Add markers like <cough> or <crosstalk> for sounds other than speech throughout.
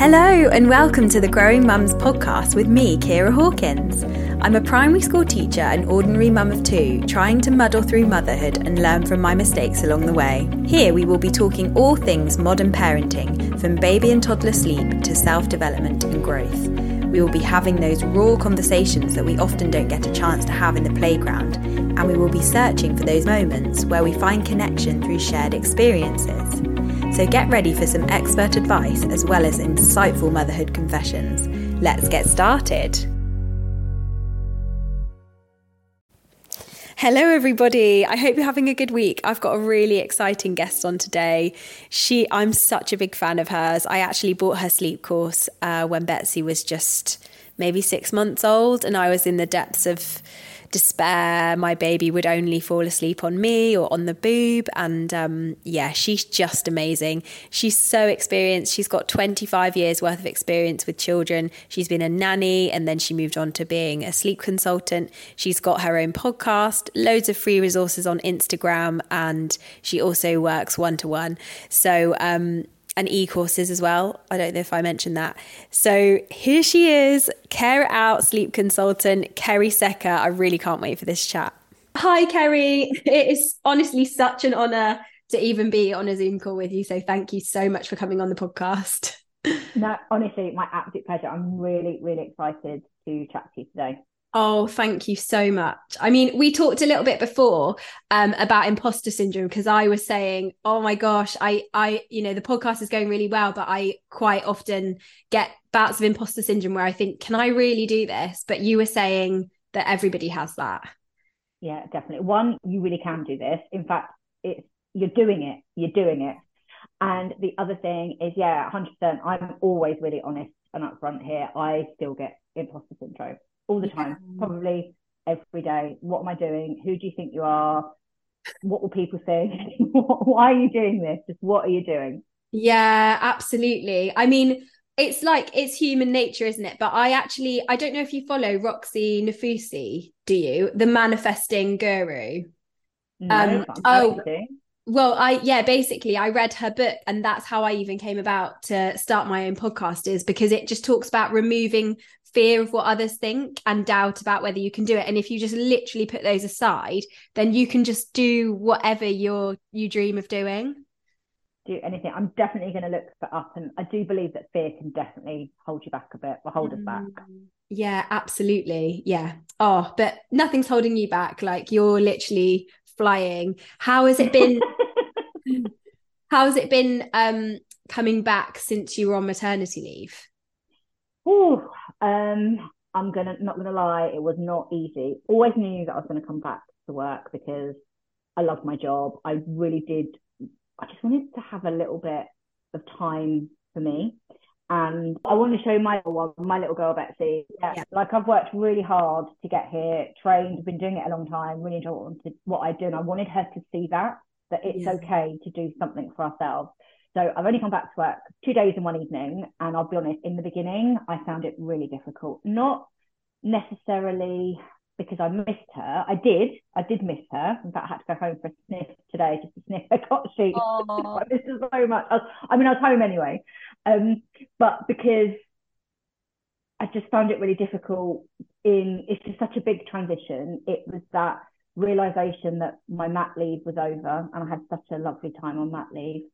Hello, and welcome to the Growing Mums podcast with me, Kira Hawkins. I'm a primary school teacher and ordinary mum of two, trying to muddle through motherhood and learn from my mistakes along the way. Here, we will be talking all things modern parenting, from baby and toddler sleep to self development and growth. We will be having those raw conversations that we often don't get a chance to have in the playground, and we will be searching for those moments where we find connection through shared experiences. So get ready for some expert advice as well as insightful motherhood confessions. Let's get started. Hello, everybody. I hope you're having a good week. I've got a really exciting guest on today. She, I'm such a big fan of hers. I actually bought her sleep course uh, when Betsy was just maybe six months old, and I was in the depths of despair. My baby would only fall asleep on me or on the boob. And um, yeah, she's just amazing. She's so experienced. She's got 25 years worth of experience with children. She's been a nanny and then she moved on to being a sleep consultant. She's got her own podcast, loads of free resources on Instagram, and she also works one to one. So, um, and e-courses as well. I don't know if I mentioned that. So here she is, Care It Out sleep consultant, Kerry Secker. I really can't wait for this chat. Hi, Kerry. It is honestly such an honor to even be on a Zoom call with you. So thank you so much for coming on the podcast. <laughs> No, honestly, my absolute pleasure. I'm really, really excited to chat to you today. Oh, thank you so much. I mean, we talked a little bit before um, about imposter syndrome because I was saying, "Oh my gosh, I, I, you know, the podcast is going really well, but I quite often get bouts of imposter syndrome where I think, can I really do this?" But you were saying that everybody has that. Yeah, definitely. One, you really can do this. In fact, it's you're doing it. You're doing it. And the other thing is, yeah, 100%. I'm always really honest and upfront here. I still get imposter syndrome all the time, yeah. probably every day. What am I doing? Who do you think you are? What will people say? <laughs> Why are you doing this? Just what are you doing? Yeah, absolutely. I mean, it's like it's human nature, isn't it? But I actually I don't know if you follow Roxy Nafousi, do you? The manifesting guru. No, um, oh, well i yeah basically i read her book and that's how i even came about to start my own podcast is because it just talks about removing fear of what others think and doubt about whether you can do it. And if you just literally put those aside then you can just do whatever you're you dream of doing. Do anything. I'm definitely going to look for up and i do believe that fear can definitely hold you back a bit or hold mm. us back. Mm. yeah absolutely. Yeah. Oh but nothing's holding you back. Like you're literally flying. How has it been <laughs> how has it been um coming back since you were on maternity leave? Oh, um, I'm gonna not gonna lie, it was not easy. Always knew that I was gonna come back to work because I love my job. I really did. I just wanted to have a little bit of time for me. And I want to show my my little girl Betsy. Yeah, yeah. Like I've worked really hard to get here, trained, been doing it a long time, really enjoy what I do. And I wanted her to see that, that it's yeah. okay to do something for ourselves. So I've only come back to work two days and one evening. And I'll be honest, in the beginning, I found it really difficult. Not necessarily because I missed her. I did. I did miss her. In fact, I had to go home for a sniff today just to sniff <laughs> her cot sheet. I missed her so much. I, was, I, mean, I was home anyway. Um, but because I just found it really difficult in, it's just such a big transition. It was that realization that my mat leave was over and I had such a lovely time on mat leave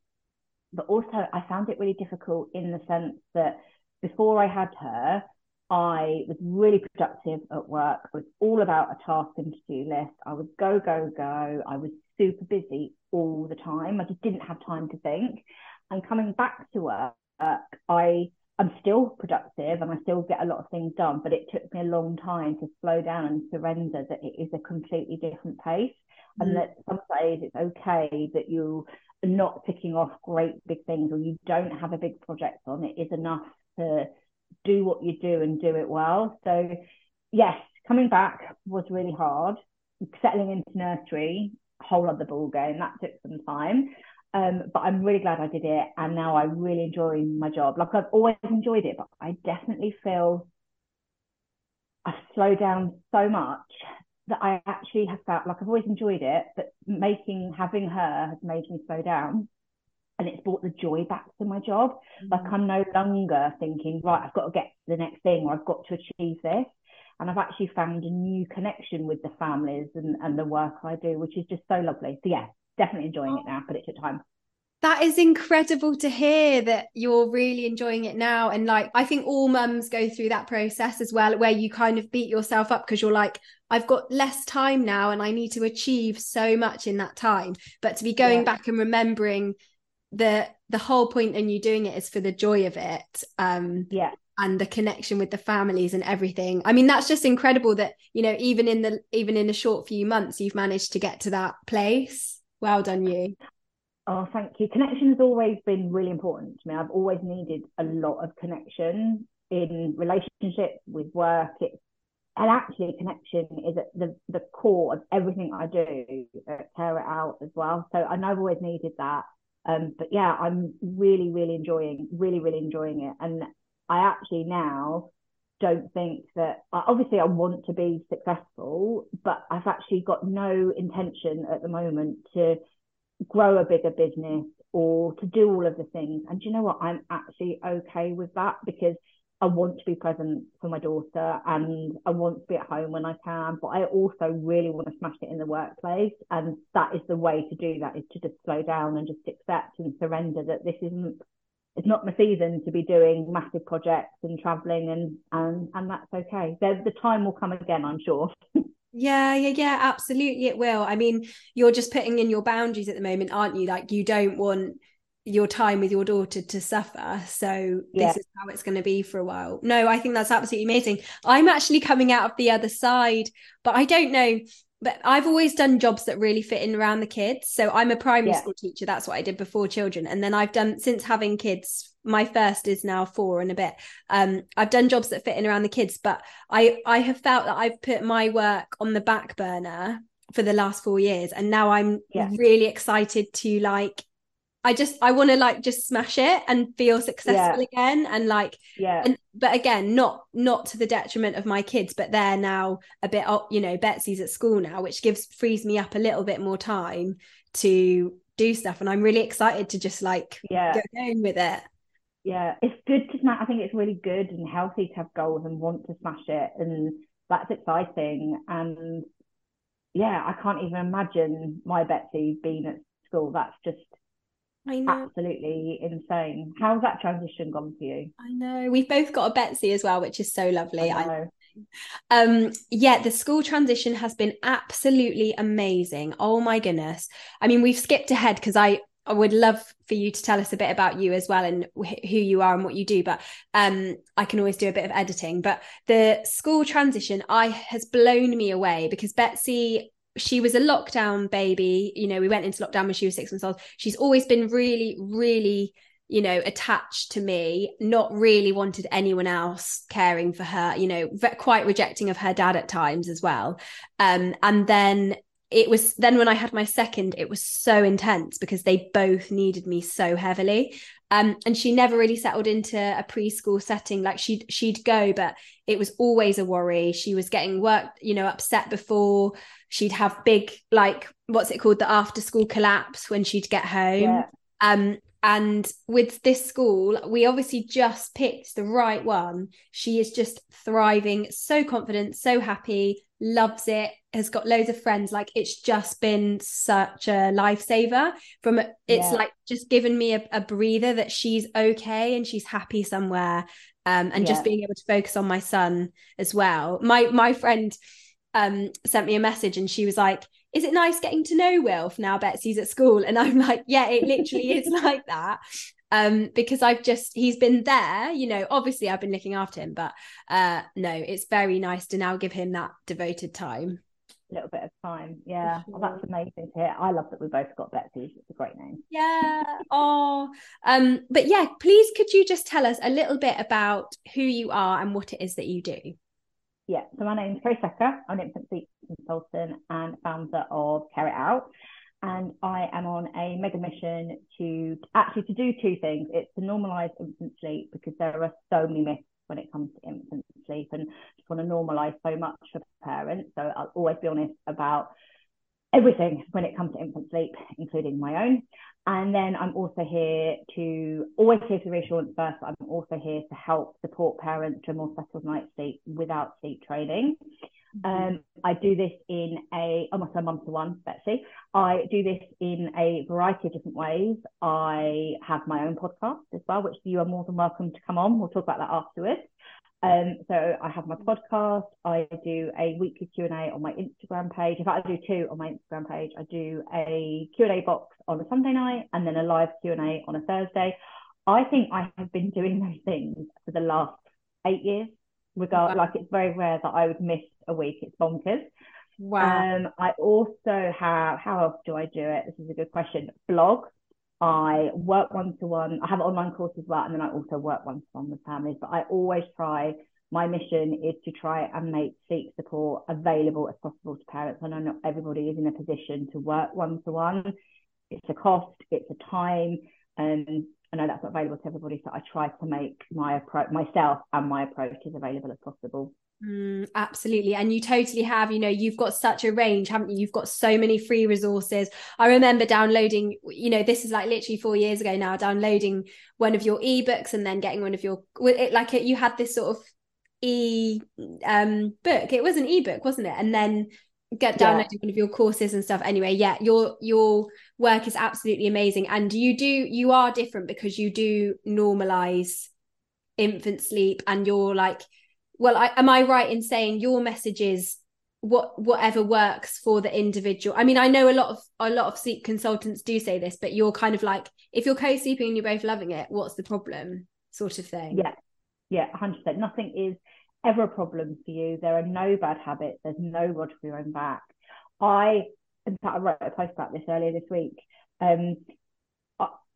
but also I found it really difficult in the sense that before I had her, I was really productive at work. It was all about a task and to-do list. I was go, go, go. I was super busy all the time. I just didn't have time to think. And coming back to work, I I'm still productive and I still get a lot of things done, but it took me a long time to slow down and surrender that it is a completely different pace. Mm. And that some days it's okay that you not ticking off great big things or you don't have a big project on, it is enough to do what you do and do it well. So, yes, coming back was really hard. Settling into nursery, whole other ball game. That took some time. Um, but I'm really glad I did it. And now I really enjoy my job. Like I've always enjoyed it, but I definitely feel I've slowed down so much that I actually have felt like I've always enjoyed it, but making having her has made me slow down. and it's brought the joy back to my job. Mm-hmm. Like I'm no longer thinking, right, I've got to get to the next thing or I've got to achieve this. And I've actually found a new connection with the families and, and the work I do, which is just so lovely. So yeah, definitely enjoying it now, but it took time. That is incredible to hear that you're really enjoying it now. And like, I think all mums go through that process as well, where you kind of beat yourself up because you're like, I've got less time now and I need to achieve so much in that time. But to be going yeah. back and remembering the the whole point in you doing it is for the joy of it. Um yeah. And the connection with the families and everything. I mean, that's just incredible that, you know, even in the even in a short few months, you've managed to get to that place. Well done you. Oh, thank you. Connection has always been really important to me. I've always needed a lot of connection in relationships, with work. It's and actually connection is at the, the core of everything I do at Care It Out as well. So I know I've always needed that. Um, but yeah, I'm really, really enjoying, really, really enjoying it. And I actually now don't think that obviously I want to be successful, but I've actually got no intention at the moment to grow a bigger business or to do all of the things. And you know what? I'm actually okay with that because I want to be present for my daughter and I want to be at home when I can, but I also really want to smash it in the workplace. And that is the way to do that is to just slow down and just accept and surrender that this isn't it's not my season to be doing massive projects and traveling and and and that's okay. The, the time will come again, I'm sure. Yeah, yeah, yeah, absolutely it will. I mean, you're just putting in your boundaries at the moment, aren't you? Like you don't want your time with your daughter to suffer. So yeah. this is how it's going to be for a while. No, I think that's absolutely amazing. I'm actually coming out of the other side, but I don't know but I've always done jobs that really fit in around the kids. So I'm a primary yeah. school teacher. That's what I did before children. And then I've done since having kids, my first is now four and a bit. Um, I've done jobs that fit in around the kids, but I I have felt that I've put my work on the back burner for the last four years. And now I'm yeah. really excited to like I just I want to like just smash it and feel successful yeah. again and like yeah. and but again not not to the detriment of my kids but they're now a bit up, you know Betsy's at school now which gives frees me up a little bit more time to do stuff. And I'm really excited to just like yeah. go going with it. Yeah. It's good to smash I think it's really good and healthy to have goals and want to smash it and that's exciting. And yeah I can't even imagine my Betsy being at school. That's just I know. Absolutely insane. How's that transition gone for you? I know. We've both got a Betsy as well, which is so lovely. I know. I, um, yeah, the school transition has been absolutely amazing. Oh my goodness. I mean, we've skipped ahead because I I would love for you to tell us a bit about you as well and wh- who you are and what you do. But um, I can always do a bit of editing. But the school transition, I has blown me away because Betsy she was a lockdown baby. You know, we went into lockdown when she was six months old. She's always been really, really, you know, attached to me, not really wanted anyone else caring for her, you know, quite rejecting of her dad at times as well. Um, and then it was then when I had my second, it was so intense because they both needed me so heavily. Um, and she never really settled into a preschool setting. Like she'd she'd go, but it was always a worry. She was getting work, you know, upset before. She'd have big like what's it called, the after school collapse when she'd get home. Yeah. Um, and with this school, we obviously just picked the right one. She is just thriving, so confident, so happy, loves it, has got loads of friends. Like it's just been such a lifesaver. From it's yeah. like just given me a, a, breather that she's okay and she's happy somewhere. Um, and yeah. just being able to focus on my son as well. My my friend um sent me a message and she was like is it nice getting to know Wilf now Betsy's at school? And I'm like, yeah, it literally is <laughs> like that. Um, because I've just he's been there, you know, obviously I've been looking after him, but uh no, it's very nice to now give him that devoted time. A little bit of time. Yeah. Sure. Well, that's amazing to hear. I love that we both got Betsy. It's a great name. Yeah. Oh. Um, but yeah, please could you just tell us a little bit about who you are and what it is that you do? Yeah, so my name's Chloe Secker. I'm an infant sleep consultant and founder of Care It Out. And I am on a mega mission to actually to do two things. It's to normalize infant sleep because there are so many myths when it comes to infant sleep and just want to normalize so much for parents. So I'll always be honest about everything when it comes to infant sleep, including my own. And then I'm also here to always here for reassurance first. I'm also here to help support parents to a more settled night's sleep without sleep training. Mm-hmm. Um, I do this in a almost a month to one, Betsy. I do this in a variety of different ways. I have my own podcast as well, which you are more than welcome to come on. We'll talk about that afterwards. Um, so I have my podcast. I do a weekly Q and A on my Instagram page. In fact, I do two on my Instagram page. I do a Q and A box on a Sunday night, and then a live Q and A on a Thursday. I think I have been doing <laughs> those things for the last eight years. Regard, like it's very rare that I would miss a week. It's bonkers. Wow. Um, I also have. How else do I do it? This is a good question. Blog. I work one to one. I have an online course as well, and then I also work one to one with families. But I always try. My mission is to try and make sleep support available as possible to parents. I know not everybody is in a position to work one to one. It's a cost. It's a time, and I know that's not available to everybody. So I try to make my approach myself and my approach as available as possible. Mm, absolutely. And you totally have, you know, you've got such a range, haven't you? You've got so many free resources. I remember downloading, you know, this is like literally four years ago now, downloading one of your ebooks and then getting one of your, it, like it, you had this sort of e um book. It was an ebook, wasn't it? And then get downloading yeah. one of your courses and stuff. Anyway, yeah, your your work is absolutely amazing. And you do, you are different because you do normalize infant sleep and you're like, well I, am i right in saying your message is what whatever works for the individual? I mean i know a lot of a lot of sleep consultants do say this but you're kind of like if you're co-sleeping and you're both loving it what's the problem? Sort of thing. Yeah. Yeah 100% nothing is ever a problem for you. There are no bad habits. There's no rod for your own back. I in fact i wrote a post about this earlier this week. Um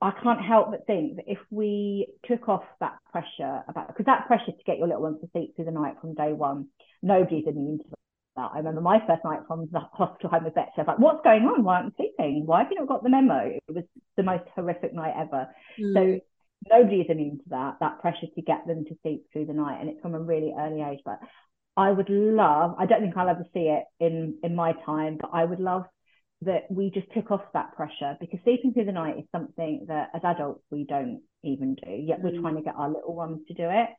I can't help but think that if we took off that pressure about because that pressure to get your little ones to sleep through the night from day one, nobody's immune to that. I remember my first night from the hospital home with Betsy. I was like, "What's going on? Why aren't you sleeping? Why have you not got the memo?" It was the most horrific night ever. Mm. So nobody is immune to that. That pressure to get them to sleep through the night, and it's from a really early age. But I would love. I don't think I'll ever see it in in my time, but I would love that we just took off that pressure because sleeping through the night is something that as adults we don't even do yet we're mm. trying to get our little ones to do it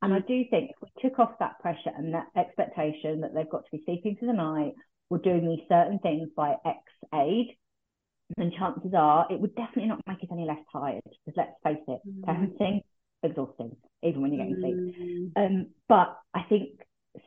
and i mm. do think if we took off that pressure and that expectation that they've got to be sleeping through the night or doing these certain things by x age then chances are it would definitely not make us any less tired because let's face it mm. parenting exhausting even when you're getting sleep mm. um, but i think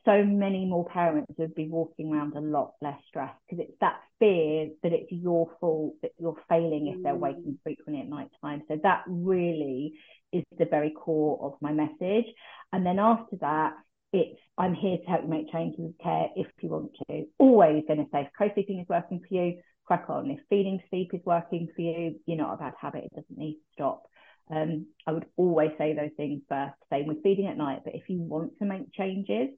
so many more parents would be walking around a lot less stressed because it's that fear that it's your fault that you're failing if they're mm. waking frequently at night time. So that really is the very core of my message. And then after that, it's I'm here to help you make changes with care if you want to. Always going to say if co-sleeping is working for you, crack on. If feeding sleep is working for you, you're not a bad habit. It doesn't need to stop. Um, I would always say those things first. Same with feeding at night. But if you want to make changes,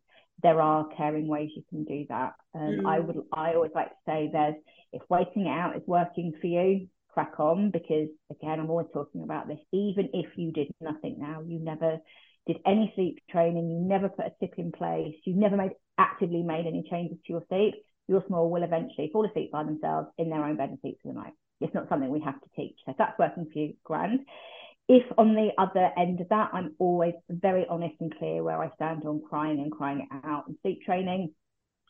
there are caring ways you can do that. Um, mm. I would I always like to say there's if waiting it out is working for you, crack on because again I'm always talking about this. Even if you did nothing now, you never did any sleep training, you never put a tip in place, you never made actively made any changes to your sleep, your small will eventually fall asleep by themselves in their own bed and sleep for the night. It's not something we have to teach. So if that's working for you, grand if on the other end of that, I'm always very honest and clear where I stand on crying and crying it out and sleep training.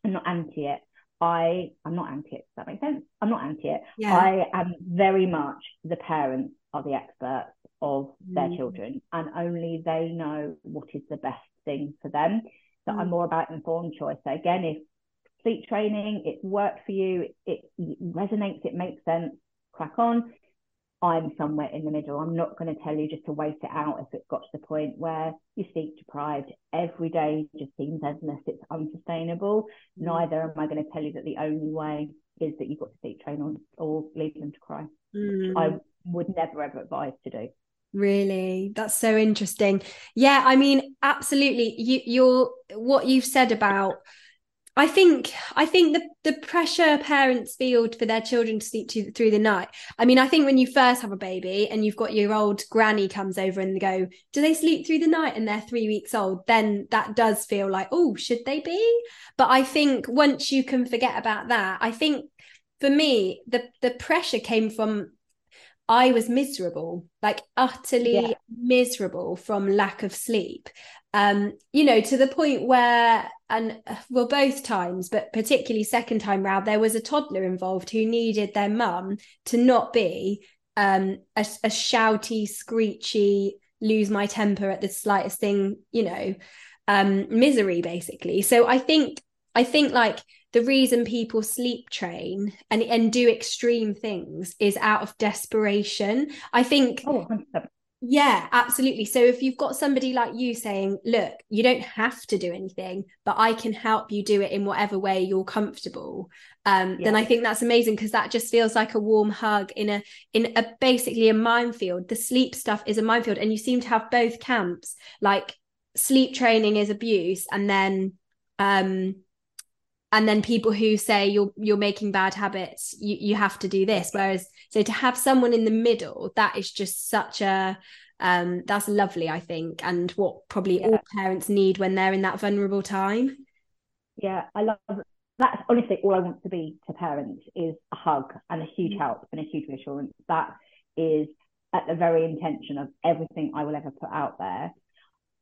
I'm not anti it. I I'm not anti it. Does that make sense? I'm not anti it. Yeah. I am very much the parents are the experts of their mm. children, and only they know what is the best thing for them. So mm. I'm more about informed choice. So again, if sleep training, it's worked for you, it, it resonates, it makes sense, crack on. I'm somewhere in the middle. I'm not going to tell you just to wait it out if it's got to the point where you're sleep deprived. Every day just seems endless. It's unsustainable. Mm. Neither am I going to tell you that the only way is that you've got to sleep train on or leave them to cry. Mm. I would never ever advise to do. Really, that's so interesting. Yeah, I mean, absolutely. You, you're what you've said about I think I think the the pressure parents feel for their children to sleep to, through the night. I mean, I think when you first have a baby and you've got your old granny comes over and they go, "Do they sleep through the night?" and they're three weeks old, then that does feel like, "Oh, should they be?" But I think once you can forget about that, I think for me the the pressure came from I was miserable, like utterly yeah. miserable from lack of sleep. Um, you know, to the point where, and well, both times, but particularly second time round, there was a toddler involved who needed their mum to not be um, a, a shouty, screechy, lose my temper at the slightest thing, you know, um, misery basically. So I think, I think like the reason people sleep train and and do extreme things is out of desperation. I think. Oh, yeah, absolutely. So if you've got somebody like you saying, look, you don't have to do anything, but I can help you do it in whatever way you're comfortable, um, yeah. then I think that's amazing because that just feels like a warm hug in a in a basically a minefield. The sleep stuff is a minefield, and you seem to have both camps. Like sleep training is abuse, and then um and then people who say you're you're making bad habits you you have to do this whereas so to have someone in the middle that is just such a um that's lovely i think and what probably yeah. all parents need when they're in that vulnerable time yeah i love that's honestly all i want to be to parents is a hug and a huge mm. help and a huge reassurance that is at the very intention of everything i will ever put out there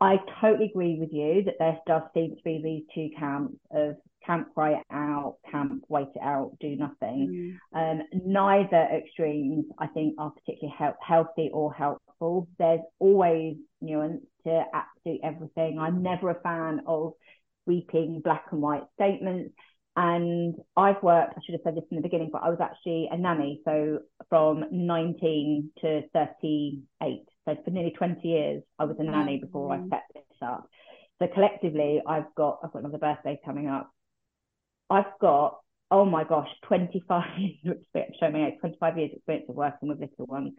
I totally agree with you that there does seem to be these two camps of camp cry it out, camp wait it out, do nothing. Mm. Um, neither extremes, I think, are particularly he- healthy or helpful. There's always nuance to absolutely everything. I'm never a fan of sweeping black and white statements. And I've worked, I should have said this in the beginning, but I was actually a nanny. So from 19 to 38. So for nearly 20 years, I was a nanny before I set this up. So collectively, I've got I've got another birthday coming up. I've got, oh my gosh, 25 <laughs> years of experience, show me 25 years experience of working with little ones.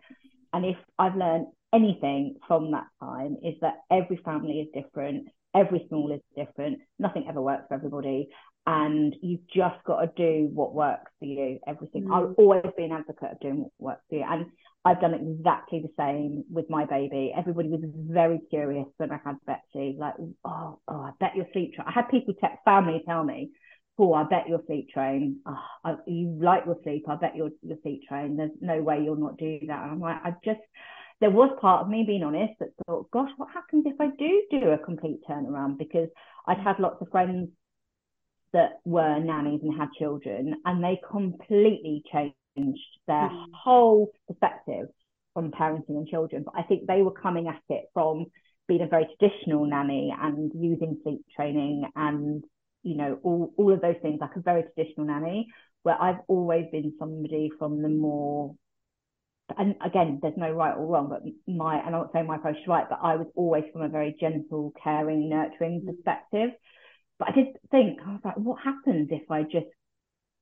And if I've learned anything from that time is that every family is different, every school is different, nothing ever works for everybody. And you've just got to do what works for you. Everything. Mm. I'll always be an advocate of doing what works for you. And I've done exactly the same with my baby. Everybody was very curious when I had Betsy, like, oh, oh, I bet you're sleep trained. I had people text family tell me, oh, I bet you're sleep trained. Oh, I, you like your sleep. I bet you're, you're sleep trained. There's no way you'll not do that. And I'm like, I just, there was part of me being honest that thought, gosh, what happens if I do do a complete turnaround? Because I'd had lots of friends that were nannies and had children, and they completely changed their mm. whole perspective on parenting and children. But I think they were coming at it from being a very traditional nanny and using sleep training and you know, all, all of those things, like a very traditional nanny, where I've always been somebody from the more and again, there's no right or wrong, but my, and I'm not saying my approach is right, but I was always from a very gentle, caring, nurturing mm. perspective. But I did think, I was like, what happens if I just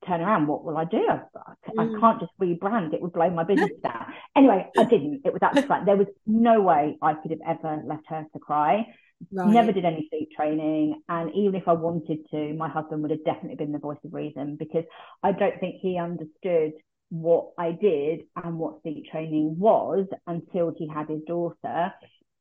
turn around? What will I do? I, I mm. can't just rebrand, it would blow my <laughs> business down. Anyway, I didn't. It was absolutely fine. There was no way I could have ever left her to cry. Right. Never did any sleep training. And even if I wanted to, my husband would have definitely been the voice of reason because I don't think he understood what I did and what sleep training was until he had his daughter.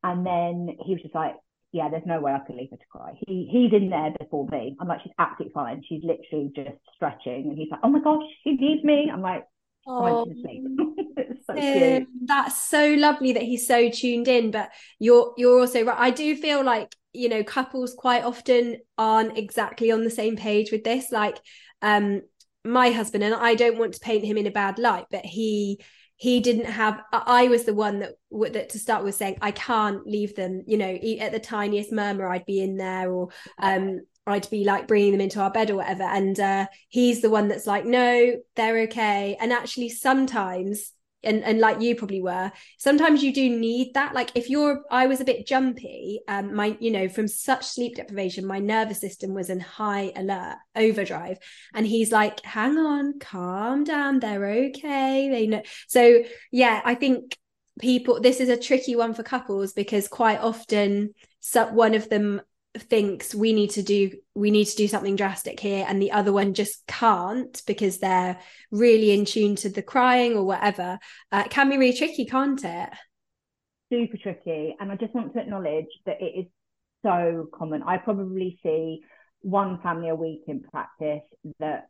And then he was just like, yeah, there's no way I could leave her to cry. He he's in there before me. I'm like, she's absolutely fine. She's literally just stretching. And he's like, oh my gosh, she needs me. I'm like, Oh, <laughs> so that's so lovely that he's so tuned in. But you're you're also right. I do feel like you know couples quite often aren't exactly on the same page with this. Like um my husband and I don't want to paint him in a bad light, but he he didn't have i was the one that that to start with saying i can't leave them you know at the tiniest murmur i'd be in there or um I'd be like bringing them into our bed or whatever. And uh, he's the one that's like, no, they're okay. And actually, sometimes, and, and like you probably were, sometimes you do need that. Like if you're, I was a bit jumpy, um, my, you know, from such sleep deprivation, my nervous system was in high alert, overdrive. And he's like, hang on, calm down, they're okay. They know. So yeah, I think people, this is a tricky one for couples because quite often, so one of them thinks we need to do we need to do something drastic here and the other one just can't because they're really in tune to the crying or whatever uh, can be really tricky can't it? Super tricky. And i just want to acknowledge that it is so common. I probably see one family a week in practice that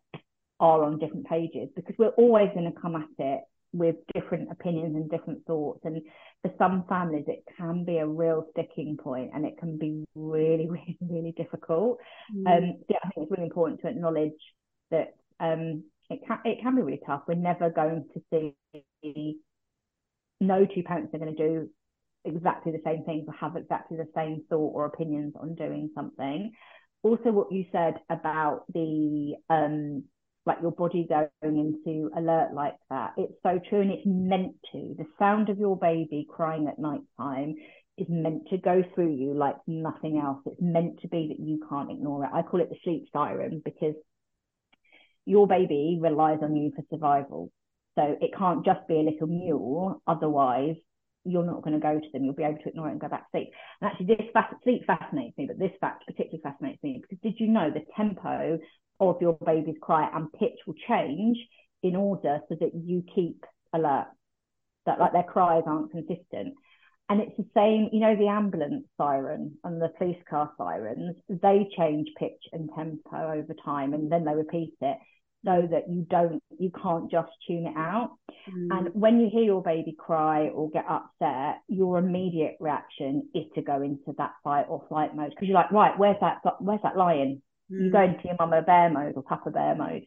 are on different pages because we're always going to come at it with different opinions and different thoughts. And for some families, it can be a real sticking point and it can be really, <laughs> really, really difficult. Mm. Um, yeah, I think it's really important to acknowledge that um, it can it can be really tough. We're never going to see no two parents are going to do exactly the same things or have exactly the same thought or opinions on doing something. Also, what you said about the um, like your body going into alert like that. It's so true and it's meant to. The sound of your baby crying at night time is meant to go through you like nothing else. It's meant to be that you can't ignore it. I call it the sleep siren because your baby relies on you for survival. So it can't just be a little mule. Otherwise, you're not going to go to them. You'll be able to ignore it and go back to sleep. And actually, this sleep fascinates me, but this fact particularly fascinates me because did you know the tempo of your baby's cry and pitch will change in order so that you keep alert, that like their cries aren't consistent. And it's the same, you know, the ambulance siren and the police car sirens, they change pitch and tempo over time and then they repeat it so that you don't, you can't just tune it out. Mm. And when you hear your baby cry or get upset, your immediate reaction is to go into that fight or flight mode because you're like, right, where's that, where's that lion? You go into your mama bear mode or papa bear mode.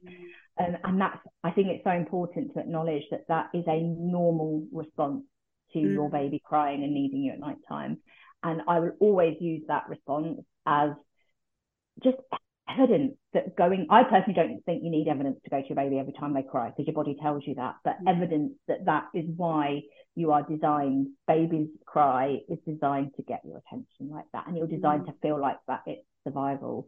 And, and that's, I think it's so important to acknowledge that that is a normal response to mm. your baby crying and needing you at night time. And I will always use that response as just evidence that going, I personally don't think you need evidence to go to your baby every time they cry because your body tells you that, but mm. evidence that that is why you are designed, babies cry is designed to get your attention like that. And you're designed mm. to feel like that it's survival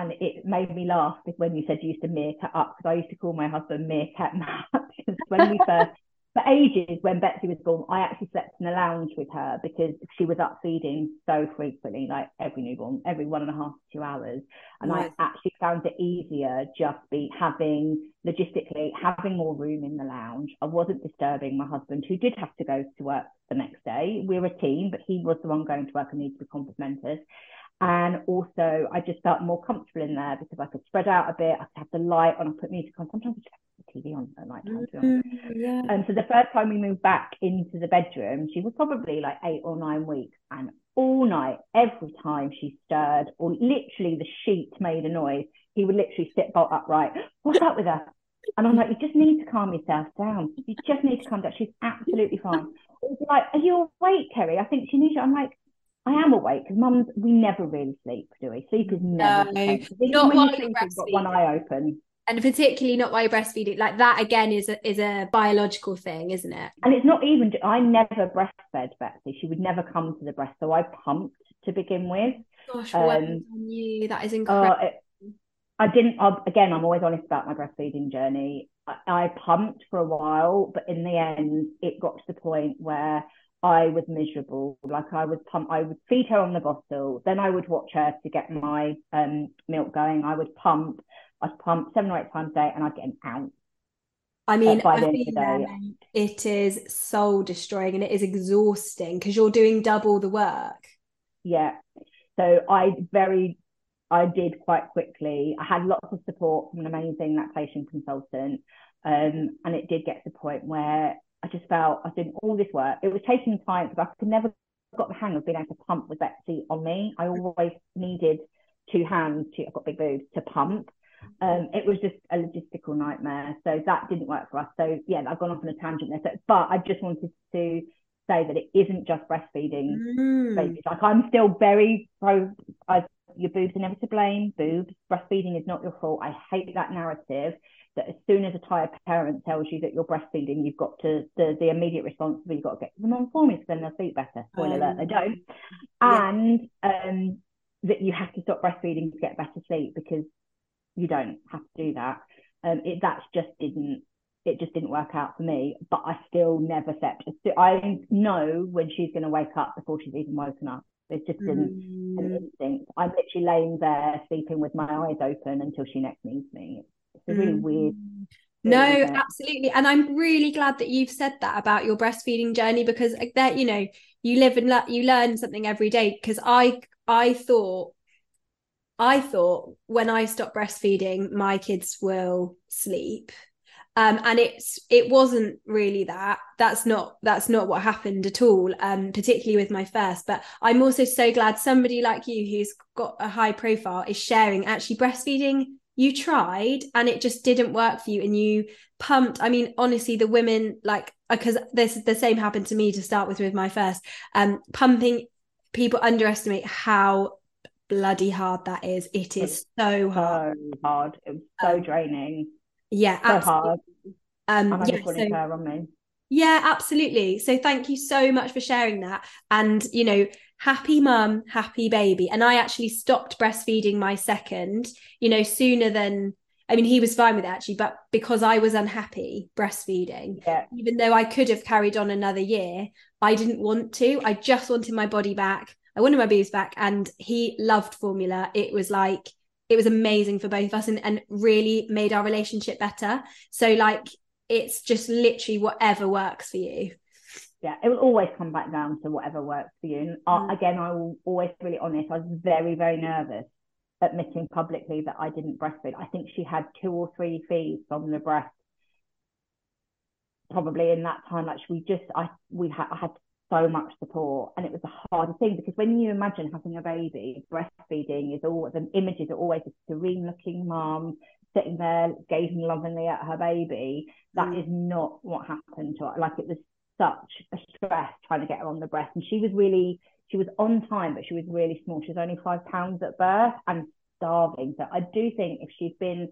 and it made me laugh when you said you used to meerkat up because I used to call my husband meerkat Matt <laughs> because when we first for ages when Betsy was born I actually slept in the lounge with her because she was up feeding so frequently like every newborn every one and a half two hours. And I actually found it easier just be having logistically having more room in the lounge. I wasn't disturbing my husband who did have to go to work the next day. We were a team but he was the one going to work and needed to be complimented and also, I just felt more comfortable in there because I could spread out a bit. I could have the light on. I put music on. Sometimes I just have the TV on at night time. Mm-hmm, yeah. And so the first time we moved back into the bedroom, she was probably like eight or nine weeks, and all night, every time she stirred or literally the sheet made a noise, he would literally sit bolt upright. What's up with her? And I'm like, you just need to calm yourself down. You just need to calm down. She's absolutely fine. He's like, are you awake, Kerry? I think she needs you. I'm like, I am awake because mums, we never really sleep, do we? Sleep is never no, not while you're breastfeeding. one eye open. And particularly not while you're breastfeeding. Like that again is a is a biological thing, isn't it? And it's not even I never breastfed Betsy. She would never come to the breast. So I pumped to begin with. Gosh, um, well on you. That is incredible. Uh, it, I didn't I, again, I'm always honest about my breastfeeding journey. I, I pumped for a while, but in the end it got to the point where I was miserable. Like I would pump, I would feed her on the bottle, then I would watch her to get my um, milk going. I would pump, I'd pump seven or eight times a day, and I'd get an ounce. I mean, been there, it is soul destroying and it is exhausting because you're doing double the work. Yeah. So I very, I did quite quickly. I had lots of support from an amazing lactation consultant. Um, and it did get to the point where I just felt I was doing all this work. It was taking time because I could never got the hang of being able to pump with Betsy on me. I always needed two hands to I've got big boobs to pump. Um, it was just a logistical nightmare. So that didn't work for us. So yeah, I've gone off on a tangent there. So, but I just wanted to say that it isn't just breastfeeding mm. babies. Like I'm still very pro I, your boobs are never to blame. Boobs, breastfeeding is not your fault. I hate that narrative that as soon as a tired parent tells you that you're breastfeeding, you've got to the, the immediate response is you've got to get them on formula because then they'll sleep better. Spoiler um, alert, they don't. Yeah. And um, that you have to stop breastfeeding to get better sleep because you don't have to do that. Um, it that's just didn't it just didn't work out for me. But I still never slept. I know when she's going to wake up before she's even woken up. It's just an, mm. an instinct. I'm literally laying there sleeping with my eyes open until she next needs me. It's a really mm. weird. No, absolutely. And I'm really glad that you've said that about your breastfeeding journey because that you know, you live and le- you learn something every day because I I thought I thought when I stop breastfeeding my kids will sleep. Um, and it's it wasn't really that. That's not that's not what happened at all. Um, particularly with my first. But I'm also so glad somebody like you who's got a high profile is sharing actually breastfeeding. You tried and it just didn't work for you, and you pumped. I mean, honestly, the women like because this the same happened to me to start with with my first. Um, pumping people underestimate how bloody hard that is. It is so hard. So hard. It was so um, draining. Yeah, so absolutely. hard. Um, I yeah, so, on me. Yeah, absolutely. So thank you so much for sharing that. And you know, happy mum, happy baby. And I actually stopped breastfeeding my second, you know, sooner than I mean, he was fine with it actually, but because I was unhappy breastfeeding, yeah. even though I could have carried on another year, I didn't want to. I just wanted my body back. I wanted my boobs back, and he loved formula. It was like it was amazing for both of us, and and really made our relationship better. So like, it's just literally whatever works for you. Yeah, it will always come back down to whatever works for you. And mm. again, I will always be really honest. I was very, very nervous admitting publicly that I didn't breastfeed. I think she had two or three feeds on the breast probably in that time like we just I we had I had so much support and it was a hard thing because when you imagine having a baby breastfeeding is all the images are always a serene looking mom sitting there gazing lovingly at her baby That mm. is not what happened to her like it was such a stress trying to get her on the breast and she was really she was on time but she was really small she was only five pounds at birth and starving so i do think if she'd been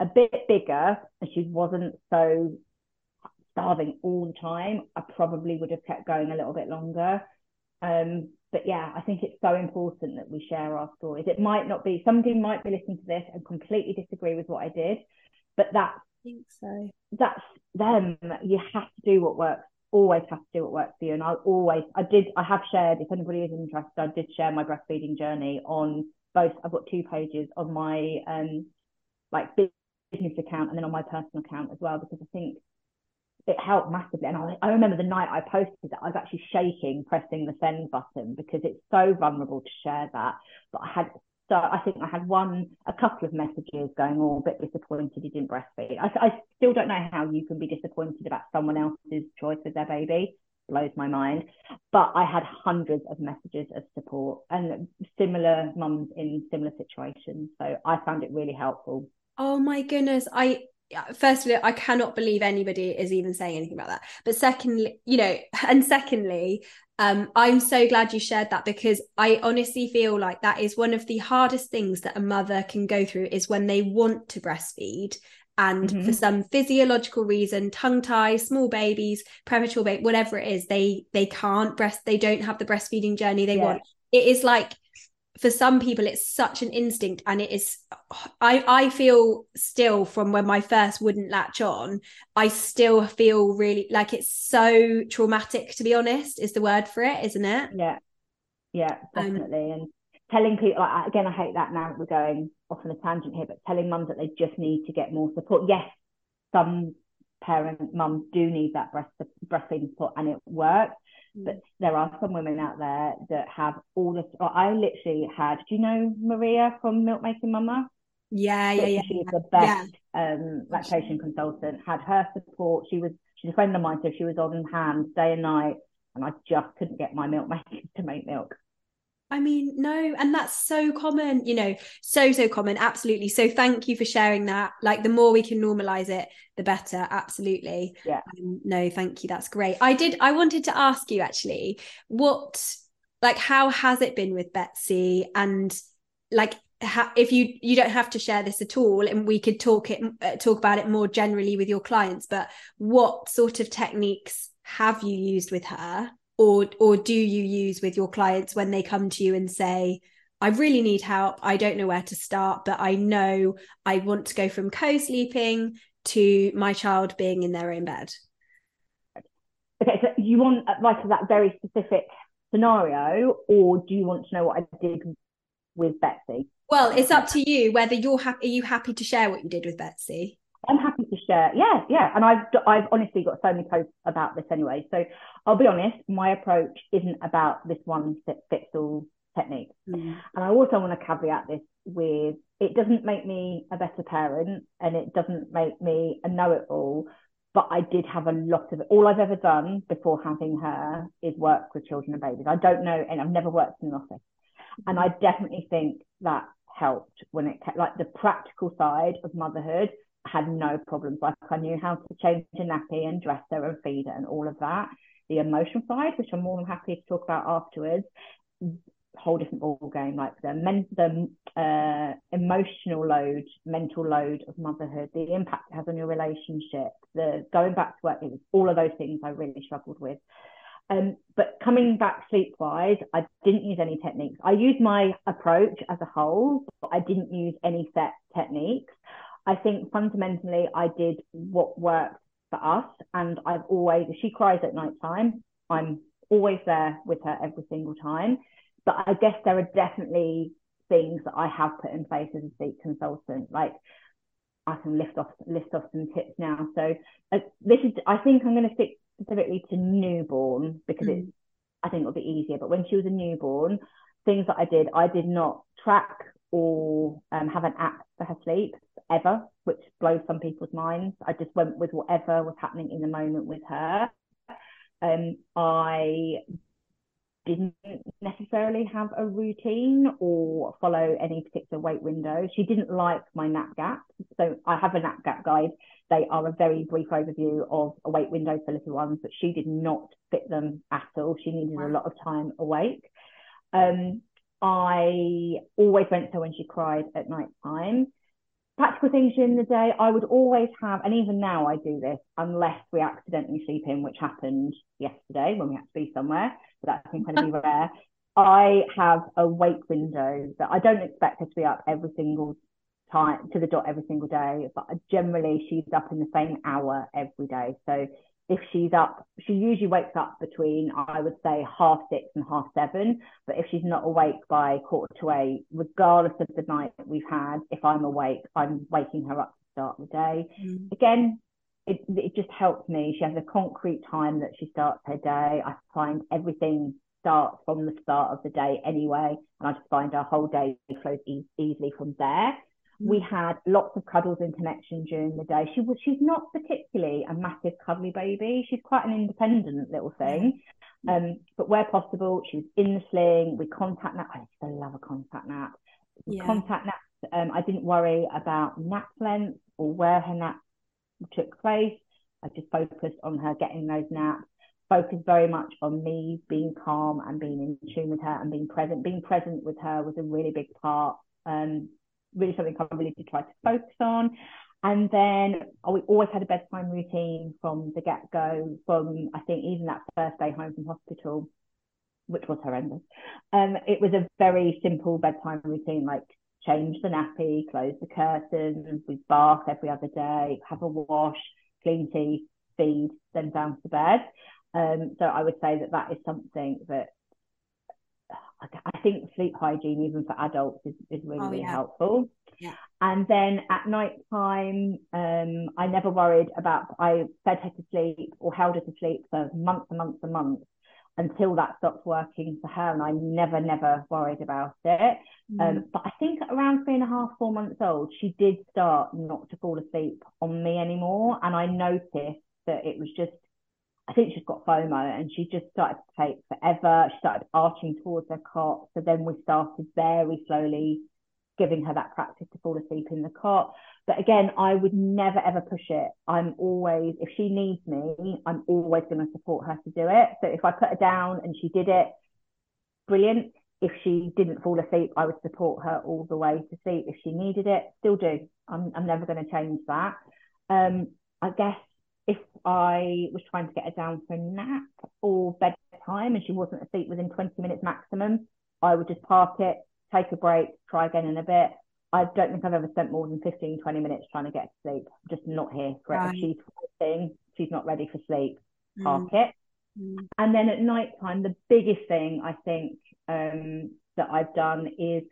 a bit bigger and she wasn't so starving all the time, I probably would have kept going a little bit longer. Um, but yeah, I think it's so important that we share our stories. It might not be somebody might be listening to this and completely disagree with what I did, but that's I think so. That's them. You have to do what works. Always have to do what works for you. And I always, I did, I have shared. If anybody is interested, I did share my breastfeeding journey on both. I've got two pages on my um like business account and then on my personal account as well because I think it helped massively. And I, I, remember the night I posted it, I was actually shaking pressing the send button because it's so vulnerable to share that. But I had so I think I had one, a couple of messages going, "Oh, a bit disappointed he didn't breastfeed." I, I still don't know how you can be disappointed about someone else's choice with their baby. Blows my mind. But I had hundreds of messages of support and similar mums in similar situations. So I found it really helpful. Oh my goodness. I firstly i cannot believe anybody is even saying anything about that but secondly you know <laughs> and secondly um, i'm so glad you shared that because i honestly feel like that is one of the hardest things that a mother can go through is when they want to breastfeed and mm-hmm. for some physiological reason tongue tie small babies premature baby whatever it is they they can't breast they don't have the breastfeeding journey they yeah. want it is like for some people it's such an instinct and it is i i feel still from when my first wouldn't latch on i still feel really like it's so traumatic to be honest is the word for it isn't it? Yeah. Yeah um, definitely. Um, and telling people like, again i hate that now we're going off on a tangent here but telling mums that they just need to get more support. Yes some parent mums do need that breast breastfeeding support and it works but there are some women out there that have all this. I literally had. Do you know Maria from Milk Making Mama? Yeah, yeah, yeah. She's the best yeah. um, lactation consultant. Had her support. She was she's a friend of mine, so she was on hand day and night, and I just couldn't get my milk makers <laughs> to make milk. I mean, no, and that's so common, you know, so, so common. Absolutely. So thank you for sharing that. Like the more we can normalize it, the better. Absolutely. Yeah. Um, no, thank you. That's great. I did, I wanted to ask you actually, what, like, how has it been with Betsy? And like, ha- if you you don't have to share this at all and we could talk it uh, talk about it more generally with your clients but what sort of techniques have you used with her or or do you use with your clients when they come to you and say I really need help. I don't know where to start, but I know I want to go from co sleeping to my child being in their own bed. Okay, so you want uh, like that very specific scenario, or do you want to know what I did with Betsy? Well, it's up to you whether you're happy. Are you happy to share what you did with Betsy? I'm happy to share. Yeah, yeah. And I've I've honestly got so many posts about this anyway. So I'll be honest, my approach isn't about this one fits all technique. Mm. And I also want to caveat this with it doesn't make me a better parent and it doesn't make me a know it all. But I did have a lot of it. All I've ever done before having her is work with children and babies. I don't know, and I've never worked in an office. And I definitely think that helped when it came like the practical side of motherhood had no problems. Like I knew how to change a nappy and dress her and feed her and all of that. The emotional side, which I'm more than happy to talk about afterwards, whole different ball game. Like the men, the uh, emotional load, mental load of motherhood, the impact it has on your relationship, the going back to work, it was all of those things I really struggled with. Um, but coming back sleep wise, I didn't use any techniques. I used my approach as a whole, but I didn't use any set techniques. I think fundamentally I did what worked for us. And I've always, if she cries at night time, I'm always there with her every single time. But I guess there are definitely things that I have put in place as a sleep consultant. Like I can lift off list off some tips now. So uh, this is I think I'm going to stick specifically to newborn because mm. it's I think it'll be easier. But when she was a newborn, things that I did, I did not track or um, have an app for her sleep ever, which blows some people's minds. I just went with whatever was happening in the moment with her. Um, I didn't necessarily have a routine or follow any particular wake window. She didn't like my nap gap. So I have a nap gap guide. They are a very brief overview of a wake window for little ones, but she did not fit them at all. She needed a lot of time awake. Um, I always went to her when she cried at night time. Practical things during the day, I would always have, and even now I do this, unless we accidentally sleep in, which happened yesterday when we had to be somewhere but that's incredibly <laughs> rare. I have a wake window that I don't expect her to be up every single time to the dot every single day, but generally she's up in the same hour every day. So if she's up, she usually wakes up between, I would say, half six and half seven. But if she's not awake by quarter to eight, regardless of the night that we've had, if I'm awake, I'm waking her up to start the day. Mm. Again, it, it just helps me. She has a concrete time that she starts her day. I find everything starts from the start of the day anyway, and I just find our whole day flows e- easily from there. We mm. had lots of cuddles and connection during the day. She was she's not particularly a massive cuddly baby. She's quite an independent little thing. Um, but where possible, she was in the sling. We contact nap. I used to love a contact nap. Yeah. Contact nap. Um, I didn't worry about nap length or where her nap took place. I just focused on her getting those naps, focused very much on me being calm and being in tune with her and being present. Being present with her was a really big part, um, really something I really did try to focus on. And then oh, we always had a bedtime routine from the get go, from I think even that first day home from hospital, which was horrendous. Um, it was a very simple bedtime routine, like change the nappy, close the curtains, we bath every other day, have a wash, clean teeth, feed, then down to bed. Um, so I would say that that is something that I think sleep hygiene, even for adults, is, is really, oh, really helpful. Yeah. And then at night time, um, I never worried about, I fed her to sleep or held her to sleep for months and months and months until that stopped working for her. And I never, never worried about it. Mm. Um, but I think around three and a half, four months old, she did start not to fall asleep on me anymore. And I noticed that it was just, I think she's got FOMO and she just started to take forever. She started arching towards her cot. So then we started very slowly giving her that practice to fall asleep in the cot. But again, I would never ever push it. I'm always, if she needs me, I'm always going to support her to do it. So if I put her down and she did it, brilliant. If she didn't fall asleep, I would support her all the way to sleep. If she needed it, still do. I'm, I'm never going to change that. Um, I guess if I was trying to get her down for a nap or bedtime and she wasn't asleep within 20 minutes maximum, I would just park it, take a break, try again in a bit. I don't think I've ever spent more than 15, 20 minutes trying to get to sleep. I'm just not here for right. it. If she's sleeping, she's not ready for sleep, mm. park it. Mm. And then at night time, the biggest thing I think um, that I've done is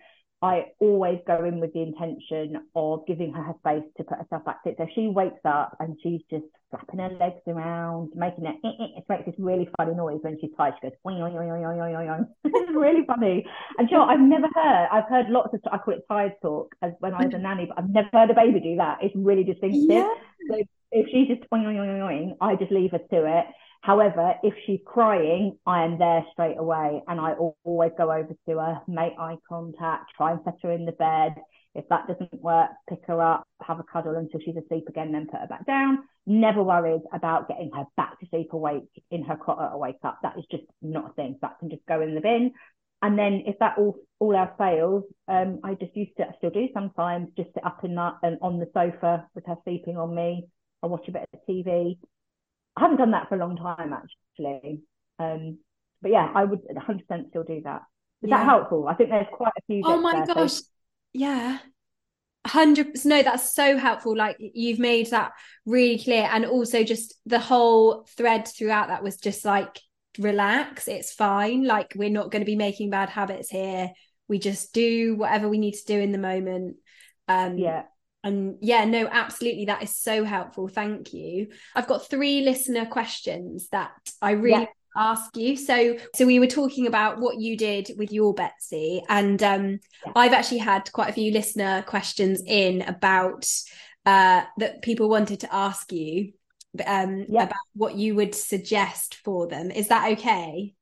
I always go in with the intention of giving her her space to put herself back to it. So she wakes up and she's just flapping her legs around, making it, eh, eh, eh, it makes this really funny noise when she's tired. She goes, oing, oing, oing, oing, oing, oing. it's <laughs> really funny. And you know, I've never heard, I've heard lots of, I call it tired talk as when I was a nanny, but I've never heard a baby do that. It's really distinctive. Yeah. So if she's just oing, oing, oing, oing, I just leave her to it. However, if she's crying, I am there straight away and I always go over to her, make eye contact, try and set her in the bed. If that doesn't work, pick her up, have a cuddle until she's asleep again, then put her back down. Never worried about getting her back to sleep awake in her cot at a wake up. That is just not a thing. That can just go in the bin. And then if that all all else fails, um, I just used to I still do sometimes just sit up in that and on the sofa with her sleeping on me. I watch a bit of TV, I haven't done that for a long time actually. Um, but yeah, I would 100% still do that. Is yeah. that helpful? I think there's quite a few. Oh my there, gosh, so. yeah. 100 no that's so helpful like you've made that really clear and also just the whole thread throughout that was just like relax it's fine like we're not going to be making bad habits here we just do whatever we need to do in the moment um yeah and yeah, no, absolutely. That is so helpful. Thank you. I've got three listener questions that I really yeah. ask you. So, so we were talking about what you did with your Betsy, and um, yeah. I've actually had quite a few listener questions in about uh, that people wanted to ask you um, yeah. about what you would suggest for them. Is that okay?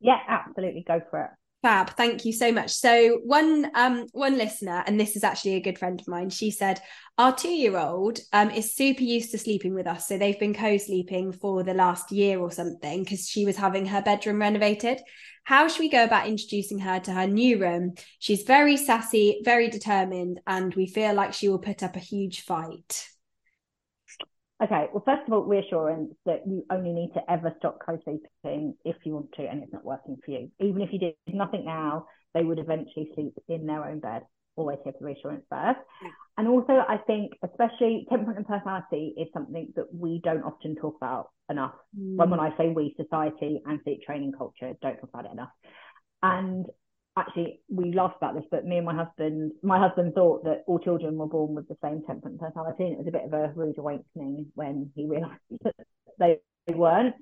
Yeah, absolutely. Go for it. Fab, thank you so much. So one um one listener, and this is actually a good friend of mine, she said our two-year-old um is super used to sleeping with us. So they've been co-sleeping for the last year or something because she was having her bedroom renovated. How should we go about introducing her to her new room? She's very sassy, very determined, and we feel like she will put up a huge fight. Okay, well, first of all, reassurance that you only need to ever stop co-sleeping if you want to, and it's not working for you. Even if you did nothing now, they would eventually sleep in their own bed. Always have the reassurance first. Yeah. And also, I think, especially temperament and personality is something that we don't often talk about enough. Mm. When, when I say we, society and sleep training culture don't talk about it enough. And actually we laughed about this, but me and my husband, my husband thought that all children were born with the same temperament personality, and it was a bit of a rude awakening when he realised <laughs> that they weren't.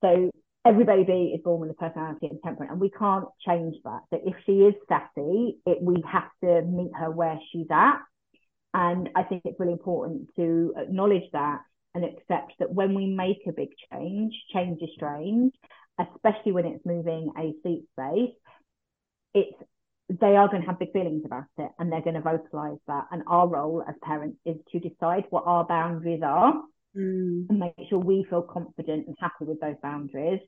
So every baby is born with a personality and temperament, and we can't change that. So if she is sassy, it, we have to meet her where she's at. And I think it's really important to acknowledge that and accept that when we make a big change, change is strange, especially when it's moving a seat space it's they are going to have big feelings about it and they're going to vocalize that. And our role as parents is to decide what our boundaries are mm. and make sure we feel confident and happy with those boundaries.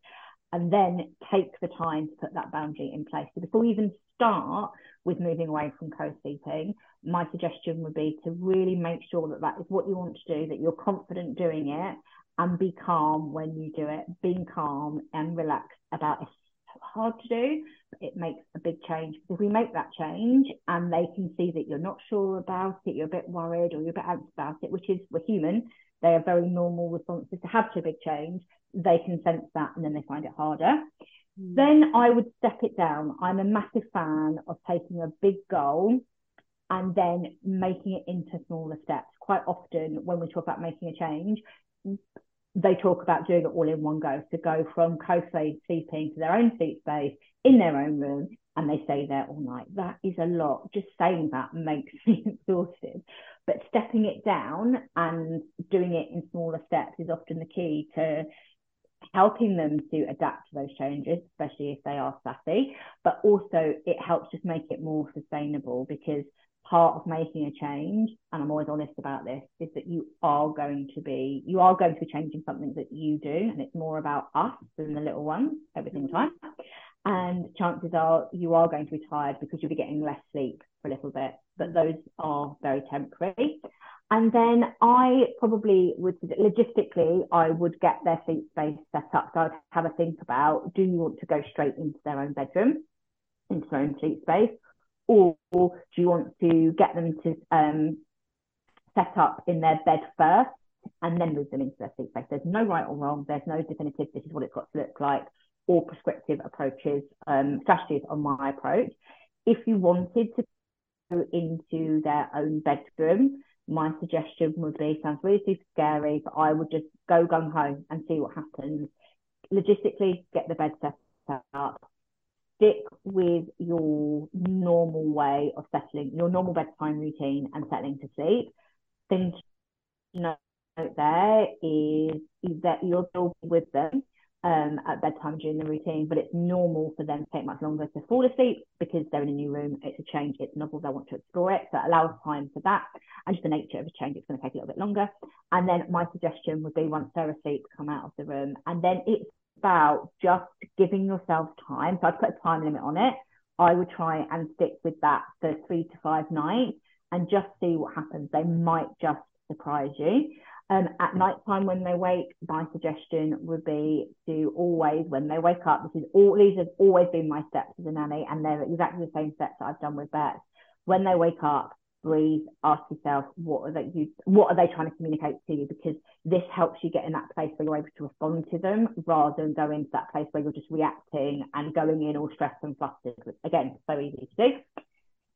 And then take the time to put that boundary in place. So before we even start with moving away from co-sleeping, my suggestion would be to really make sure that that is what you want to do, that you're confident doing it, and be calm when you do it. Being calm and relaxed about hard to do, but it makes a big change. If we make that change and they can see that you're not sure about it, you're a bit worried or you're a bit anxious about it, which is we're human, they are very normal responses to have to a big change. They can sense that and then they find it harder. Mm. Then I would step it down. I'm a massive fan of taking a big goal and then making it into smaller steps. Quite often, when we talk about making a change, they talk about doing it all in one go to go from co-sleeping to their own sleep space in their own room and they stay there all night. That is a lot. Just saying that makes <laughs> me exhausted. But stepping it down and doing it in smaller steps is often the key to helping them to adapt to those changes, especially if they are sassy. But also, it helps just make it more sustainable because part of making a change, and I'm always honest about this, is that you are going to be you are going to be changing something that you do, and it's more about us than the little ones every single time. And chances are you are going to be tired because you'll be getting less sleep for a little bit, but those are very temporary. And then I probably would logistically, I would get their sleep space set up. So I'd have a think about do you want to go straight into their own bedroom, into their own sleep space, or do you want to get them to um, set up in their bed first and then move them into their sleep space? There's no right or wrong. There's no definitive. This is what it's got to look like or prescriptive approaches, um, strategies on my approach. If you wanted to go into their own bedroom, my suggestion would be sounds really super scary, but I would just go gung ho and see what happens. Logistically, get the bed set up. Stick with your normal way of settling, your normal bedtime routine and settling to sleep. Thing to note there is, is that you're still with them um, at bedtime during the routine, but it's normal for them to take much longer to fall asleep because they're in a new room. It's a change, it's novel, they want to explore it. So it allows time for that. And just the nature of a change, it's going to take a little bit longer. And then my suggestion would be once they're asleep, come out of the room. And then it's about just giving yourself time. So I'd put a time limit on it. I would try and stick with that for three to five nights and just see what happens. They might just surprise you. Um, at night time when they wake, my suggestion would be to always, when they wake up, this is all these have always been my steps as a nanny, and they're exactly the same steps that I've done with Beth. When they wake up, breathe, ask yourself what are they you what are they trying to communicate to you? Because this helps you get in that place where you're able to respond to them rather than go into that place where you're just reacting and going in all stressed and flustered. Again, so easy to do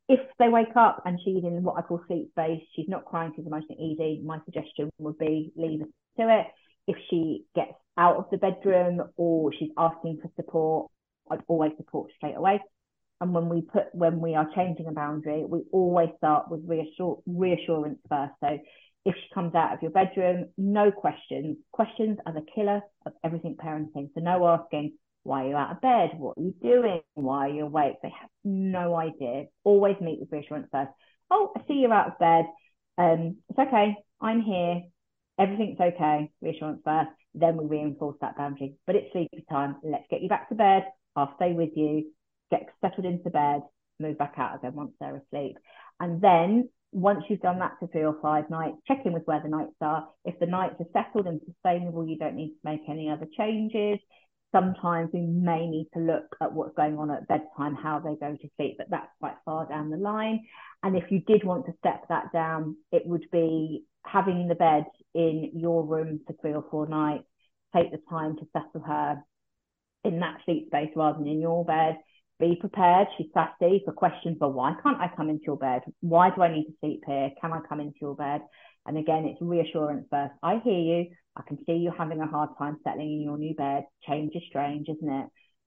if they wake up and she's in what I call sleep space, she's not crying, she's emotionally easy, my suggestion would be leave her to it. If she gets out of the bedroom or she's asking for support, I'd always support straight away. And when we put when we are changing a boundary, we always start with reassure, reassurance first. So if she comes out of your bedroom, no questions. Questions are the killer of everything parenting. So no asking, why are you out of bed? What are you doing? Why are you awake? They have no idea. Always meet with reassurance first. Oh, I see you're out of bed. Um, it's okay. I'm here. Everything's okay. Reassurance first. Then we reinforce that boundary. But it's sleepy time. Let's get you back to bed. I'll stay with you. Get settled into bed. Move back out again once they're asleep. And then once you've done that for three or five nights, check in with where the nights are. If the nights are settled and sustainable, you don't need to make any other changes sometimes we may need to look at what's going on at bedtime, how they go to sleep, but that's quite far down the line. And if you did want to step that down, it would be having the bed in your room for three or four nights, take the time to settle her in that sleep space rather than in your bed. Be prepared. She's sassy for questions, but why can't I come into your bed? Why do I need to sleep here? Can I come into your bed? And again, it's reassurance first. I hear you. I can see you having a hard time settling in your new bed. Change is strange, isn't it?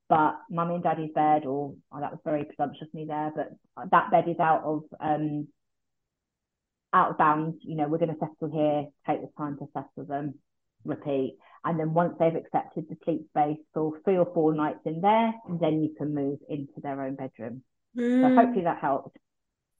But mummy and daddy's bed, or oh, that was very presumptuous of me there, but that bed is out of um out of bounds. You know, we're going to settle here. Take the time to settle them. Repeat, and then once they've accepted the sleep space for three or four nights in there, then you can move into their own bedroom. Mm. So hopefully that helped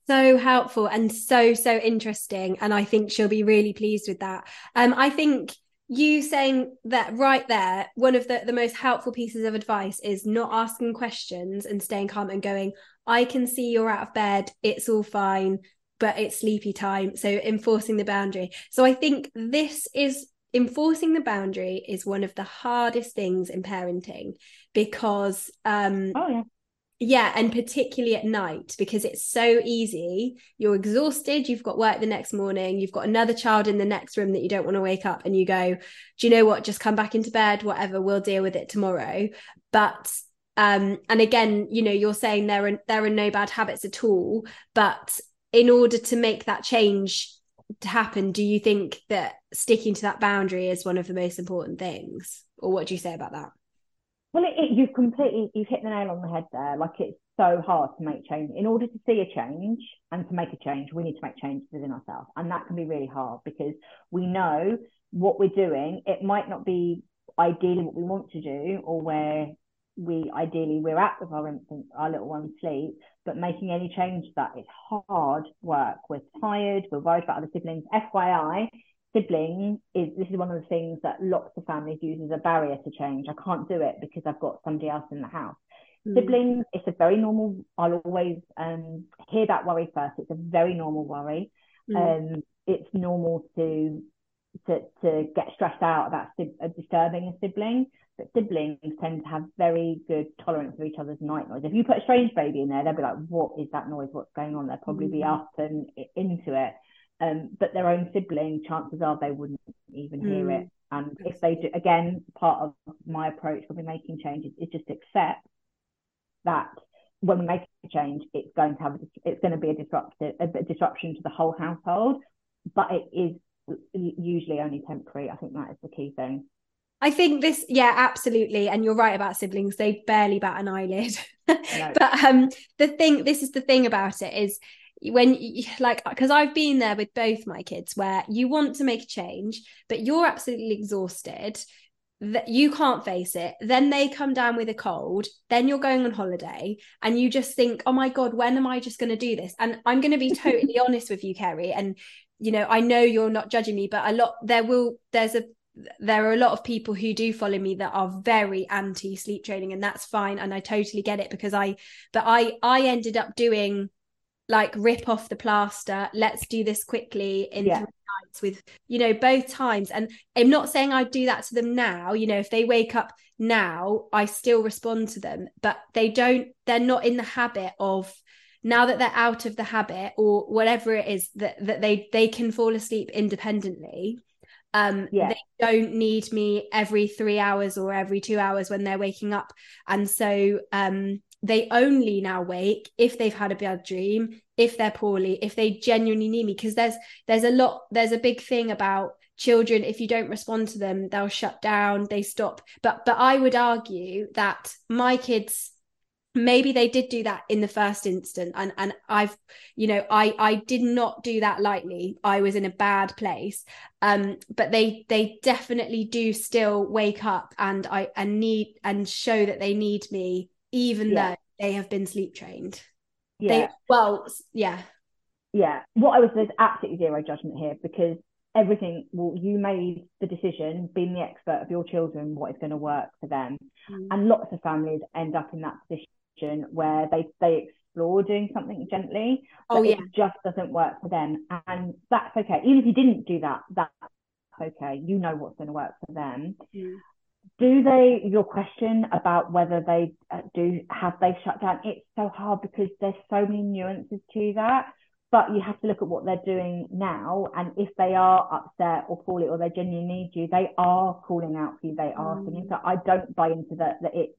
so helpful and so so interesting. And i think she'll be really pleased with that. Um i think you saying that right there one of the, the most helpful pieces of advice is not asking questions and staying calm and going i can see you're out of bed. It's all fine but it's sleepy time. So enforcing the boundary. So i think this is enforcing the boundary is one of the hardest things in parenting because um oh yeah. Yeah and particularly at night because it's so easy. You're exhausted you've got work the next morning you've got another child in the next room that you don't want to wake up and you go do you know what? Just come back into bed whatever we'll deal with it tomorrow. But um and again you know you're saying there are there are no bad habits at all but in order to make that change happen do you think that sticking to that boundary is one of the most important things or what do you say about that well, it, it, you've completely you've hit the nail on the head there. Like it's so hard to make change. In order to see a change and to make a change, we need to make changes within ourselves, and that can be really hard because we know what we're doing. It might not be ideally what we want to do, or where we ideally we're at with our infant, our little one sleep. But making any change to that is hard work. We're tired. We're worried about other siblings. FYI, siblings is this is one of the things that lots of families use as a barrier to change. I can't do it because I've got somebody else in the house. Mm. Siblings, it's a very normal. I'll always um, hear that worry first. It's a very normal worry. Mm. Um, it's normal to to to get stressed out about uh, disturbing a sibling. But siblings tend to have very good tolerance for each other's night noise. If you put a strange baby in there, they'll be like, "What is that noise? What's going on?" They'll probably mm. be up and into it um, but their own sibling, chances are they wouldn't even hear mm. it. And if they do, again, part of my approach when we're making changes is just accept that when we make a change, it's going to have a, it's going to be a disruptive a disruption to the whole household, but it is usually only temporary. I think that is the key thing. I think this, yeah, absolutely. And you're right about siblings; they barely bat an eyelid. <laughs> but um, the thing, this is the thing about it is when you, like because I've been there with both my kids where you want to make a change, but you're absolutely exhausted that you can't face it then they come down with a cold then you're going on holiday and you just think oh my god when am i just going to do this and i'm going to be totally <laughs> honest with you kerry and you know i know you're not judging me but a lot there will there's a there are a lot of people who do follow me that are very anti sleep training and that's fine and i totally get it because i but i i ended up doing like rip off the plaster let's do this quickly in yeah. three nights with you know both times and i'm not saying I'd do that to them now you know if they wake up now i still respond to them but they don't they're not in the habit of now that they're out of the habit or whatever it is that that they they can fall asleep independently um yeah. they don't need me every 3 hours or every 2 hours when they're waking up. And so um they only now wake if they've had a bad dream if they're poorly if they genuinely need me. Because there's there's a lot there's a big thing about children. If you don't respond to them they'll shut down they stop. But but i would argue that my kids maybe they did do that in the first instant and and i've you know i i did not do that lightly i was in a bad place um but they they definitely do still wake up and i and need and show that they need me even yeah. though they have been sleep trained. Yeah. They, well, yeah. Yeah. What I was there's absolutely zero judgment here because everything well you made the decision being the expert of your children what is going to work for them mm. and lots of families end up in that position where they they explore doing something gently oh yeah it just doesn't work for them. And that's okay. Even if you didn't do that that's okay. You know what's going to work for them. Mm. Do they your question about whether they uh, do have they shut down it's so hard because there's so many nuances to that. But you have to look at what they're doing now and if they are upset or poorly or they genuinely need you they are calling out for you they are mm. singing so i don't buy into that that it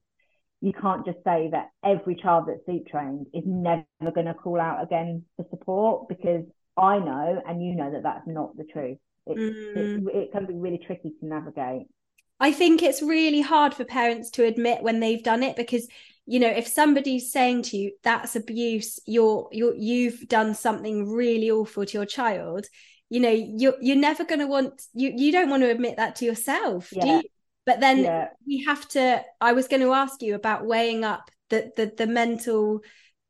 you can't just say that every child that's sleep trained is never going to call out again for support because i know and you know that that's not the truth it, mm. it, it can be really tricky to navigate I think it's really hard for parents to admit when they've done it because you know if somebody's saying to you that's abuse you're you're you've done something really awful to your child you know you're you're never going to want you you don't want to admit that to yourself yeah. do you but then yeah. we have to I was going to ask you about weighing up the the the mental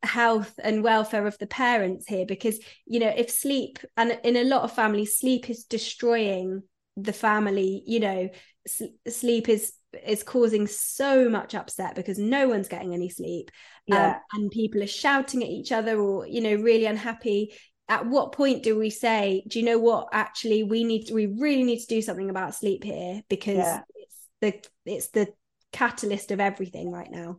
health and welfare of the parents here because you know if sleep and in a lot of families sleep is destroying the family you know sleep is is causing so much upset because no one's getting any sleep um, yeah. um, and people are shouting at each other or you know really unhappy at what point do we say do you know what actually we need to, we really need to do something about sleep here because yeah. It's the it's the catalyst of everything right now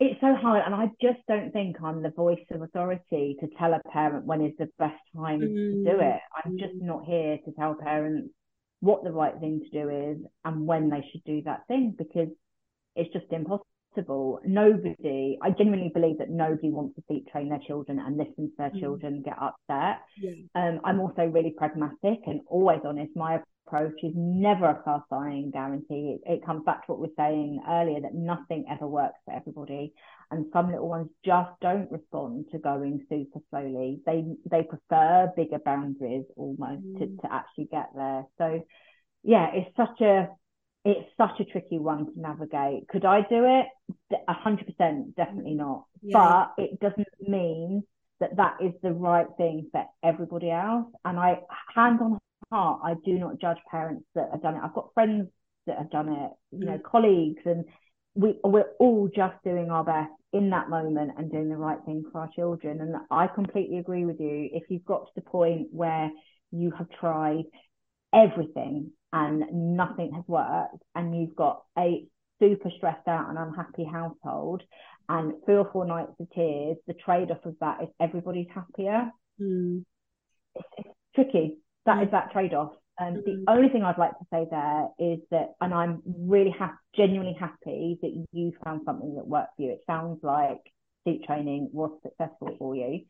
it's so hard and i just don't think i'm the voice of authority to tell a parent when is the best time mm. to do it i'm just mm. not here to tell parents what the right thing to do is and when they should do that thing because it's just impossible. Nobody, I genuinely believe that nobody wants to sleep train their children and listen to their mm. children get upset. Yeah. Um, I'm also really pragmatic and always honest. My approach is never a cast iron guarantee. It, it comes back to what we are saying earlier that nothing ever works for everybody. And some little ones just don't respond to going super slowly. They they prefer bigger boundaries almost mm. to, to actually get there. So yeah, it's such a it's such a tricky one to navigate. Could I do it? A hundred percent, definitely not. Yeah. But it doesn't mean that that is the right thing for everybody else. And I, hand on heart, I do not judge parents that have done it. I've got friends that have done it, you know, mm. colleagues, and we we're all just doing our best in that moment and doing the right thing for our children. And I completely agree with you. If you've got to the point where you have tried everything and nothing has worked, and you've got a super stressed out and unhappy household, and three or four nights of tears, the trade off of that is everybody's happier. Mm. It's, it's, tricky. That mm. that trade off. Um, mm. The only thing I'd like to say there is that, and I'm really happy, genuinely happy that you found something that worked for you. It sounds like sleep training was successful for you.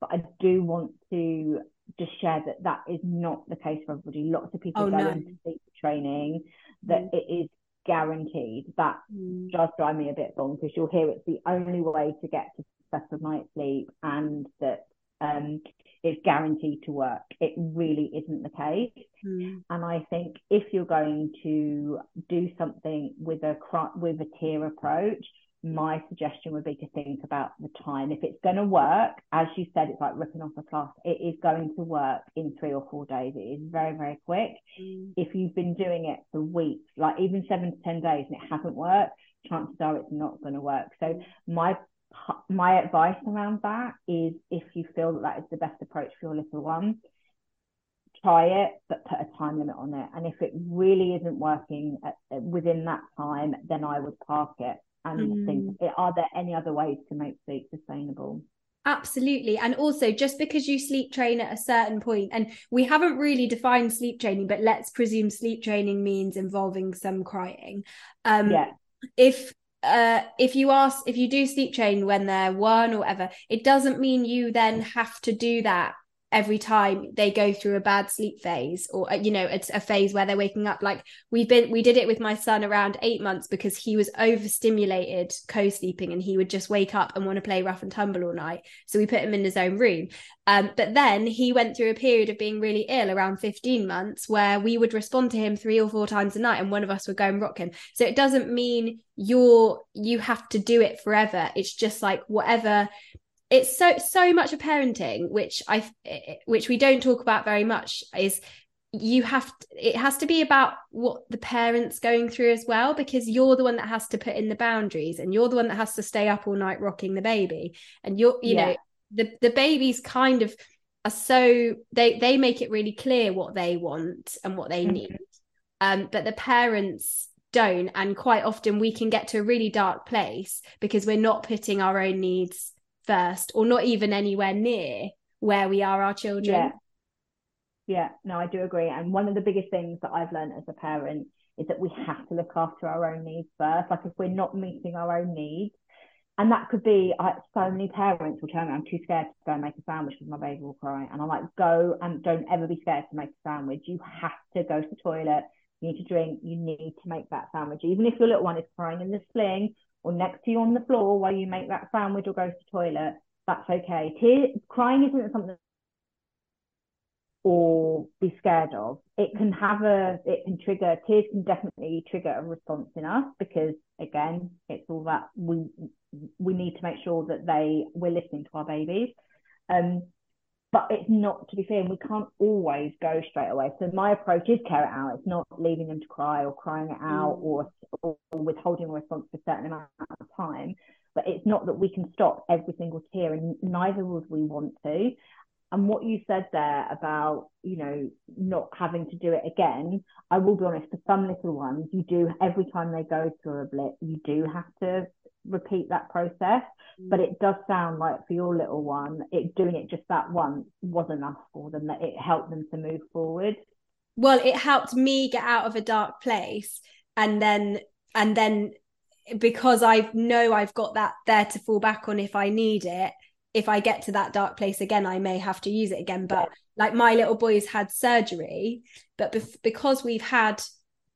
But I do want to just share that that is not the case for everybody. Lots of people Oh, go no. into sleep training that Mm. it is guaranteed. That Mm. does drive me a bit bonkers because you'll hear it's the only way to get to successful night's sleep and that um, it's guaranteed to work. It really isn't the case. Mm. And I think if you're going to do something with a with a tier approach, my suggestion would be to think about the time. If it's going to work, as you said, it's like ripping off a plaster. It is going to work in three or four days. It is very, very quick. Mm. If you've been doing it for weeks, like even seven to ten days, and it hasn't worked, chances are it's not going to work. So my my advice around that is if you feel that that is the best approach for your little one, try it, but put a time limit on it. And if it really isn't working at, within that time, then I would park it and think, mm. are there any other ways to make sleep sustainable? Absolutely. And also, just because you sleep train at a certain point, and we haven't really defined sleep training, but let's presume sleep training means involving some crying. Um, yeah. If uh, if you ask if you do sleep train when they're one or whatever, it doesn't mean you then have to do that every time they go through a bad sleep phase or uh, you know it's a phase where they're waking up like we've been we did it with my son around 8 months because he was overstimulated co-sleeping and he would just wake up and want to play rough and tumble all night. So we put him in his own room. Um, but then he went through a period of being really ill around 15 months where we would respond to him three or four times a night and one of us would go and rock him. So it doesn't mean you're you have to do it forever. It's just like whatever it's so so much of parenting which i which we don't talk about very much is you have to, it has to be about what the parents going through as well because you're the one that has to put in the boundaries and you're the one that has to stay up all night rocking the baby and you're you Yeah. know the the babies kind of are so they they make it really clear what they want and what they Mhm. need um but the parents don't and quite often we can get to a really dark place because we're not putting our own needs first or not even anywhere near where we are our children Yeah. Yeah, no, I do agree. And one of the biggest things that I've learned as a parent is that we have to look after our own needs first. Like if we're not meeting our own needs, and that could be I, so many parents will tell me I'm too scared to go and make a sandwich because my baby will cry. And I'm like, go and don't ever be scared to make a sandwich. You have to go to the toilet. You need to drink. You need to make that sandwich. Even if your little one is crying in the sling or next to you on the floor while you make that sandwich or go to the toilet, that's okay. Tear, crying isn't something or be scared of. It can have a, it can trigger, tears can definitely trigger a response in us because again, it's all that we we need to make sure that they we're listening to our babies. Um, but it's not to be fair, and we can't always go straight away. So my approach is care it out. It's not leaving them to cry or crying it out Mm. or, or withholding a response for a certain amount of time. But it's not that we can stop every single tear, and neither would we want to. And what you said there about, you know, not having to do it again, I will be honest, for some little ones, you do, every time they go through a blip, you do have to repeat that process. Mm. But it does sound like for your little one, it doing it just that once was enough for them, that it helped them to move forward. well it helped me get out of a dark place and then and then because i know i've got that there to fall back on if i need it if i get to that dark place again i may have to use it again. But like my little boy's had surgery but bef- because we've had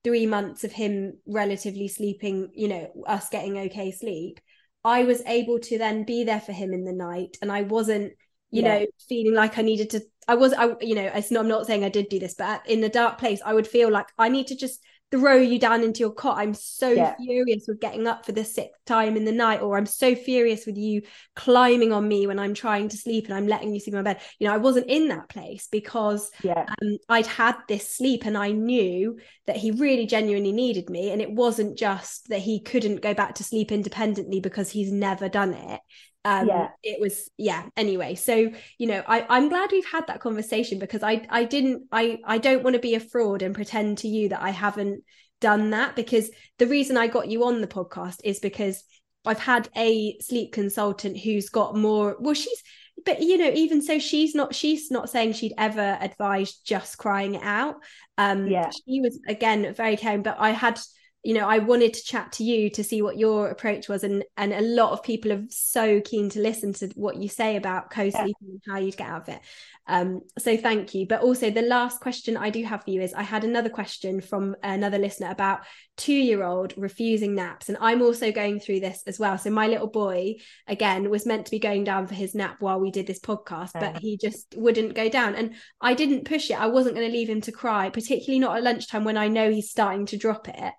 three months of him relatively sleeping you know us getting okay sleep i was able to then be there for him in the night. And i wasn't you Yeah. know feeling like i needed to i was i you know it's not, i'm not saying i did do this but in the dark place i would feel like i need to just throw you down into your cot i'm so Yeah. furious with getting up for the sixth time in the night or i'm so furious with you climbing on me when i'm trying to sleep and i'm letting you sleep in my bed you know i wasn't in that place because Yeah. um, I'd had this sleep and I knew that he really genuinely needed me. And it wasn't just that he couldn't go back to sleep independently because he's never done it. Um, Yeah. It was, yeah. Anyway, so, you know, I, I'm glad we've had that conversation because I, I didn't, I, I don't want to be a fraud and pretend to you that I haven't done that because the reason I got you on the podcast is because I've had a sleep consultant who's got more, well, she's, but you know even so she's not she's not saying she'd ever advised just crying it out um Yeah. she was again very caring but i had you know, I wanted to chat to you to see what your approach was, and and a lot of people are so keen to listen to what you say about co-sleeping yeah. and how you'd get out of it. Um, so thank you. But also the last question I do have for you is I had another question from another listener about two-year-old refusing naps, and I'm also going through this as well. So my little boy again was meant to be going down for his nap while we did this podcast, yeah. but he just wouldn't go down, and I didn't push it. I wasn't going to leave him to cry, particularly not at lunchtime when I know he's starting to drop it.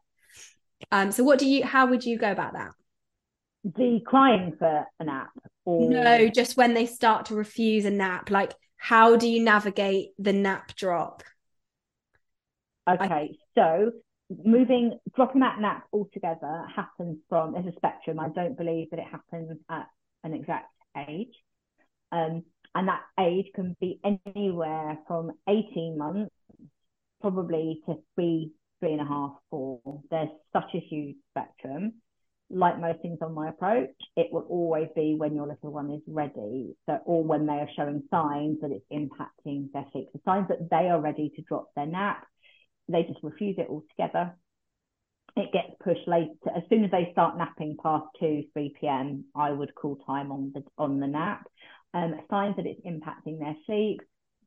Um, so what do you how would you go about that? The crying for a nap or no, just when they start to refuse a nap, like how do you navigate the nap drop? Okay, I... so moving dropping that nap altogether happens from there's a spectrum. I don't believe that it happens at an exact age. Um, and that age can be anywhere from 18 months probably to three three and a half, four. There's such a huge spectrum. Like most things on my approach, it will always be when your little one is ready. So, or when they are showing signs that it's impacting their sleep. The signs that they are ready to drop their nap, they just refuse it altogether. It gets pushed later. As soon as they start napping past 2, 3 p.m., I would call time on the on the nap. Um, signs that it's impacting their sleep.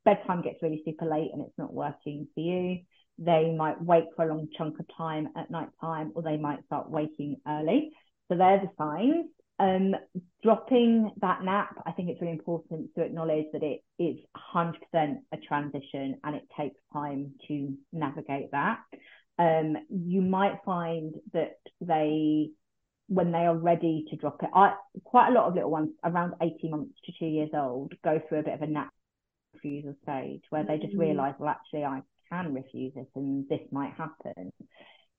Bedtime gets really super late and it's not working for you they might wake for a long chunk of time at night time, or they might start waking early. So they're the signs. Um, dropping that nap, I think it's really important to acknowledge that it is 100% a transition and it takes time to navigate that. Um, you might find that they, when they are ready to drop it, I, quite a lot of little ones around 18 months to two years old go through a bit of a nap refusal stage where they just mm-hmm. realize, well, actually, I can refuse it and this might happen.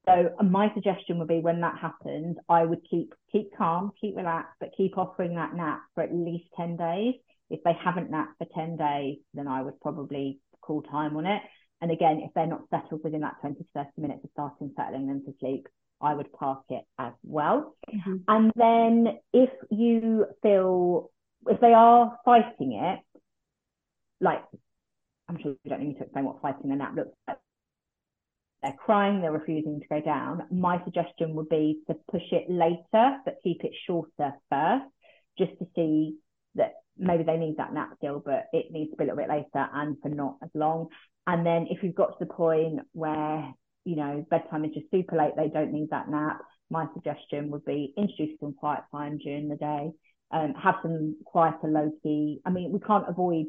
So my suggestion would be when that happens, I would keep keep calm, keep relaxed, but keep offering that nap for at least 10 days. If they haven't napped for 10 days, then I would probably call time on it. And again, if they're not settled within that 20 to 30 minutes of starting settling them to sleep, I would park it as well. Mm-hmm. And then if you feel if they are fighting it, like I'm sure you don't need to explain what fighting a nap looks like. They're crying, they're refusing to go down. My suggestion would be to push it later, but keep it shorter first, just to see that maybe they need that nap still, but it needs to be a little bit later and for not as long. And then if you've got to the point where, you know, bedtime is just super late, they don't need that nap, my suggestion would be introduce some quiet time during the day. Um, have some quieter low key. I mean, we can't avoid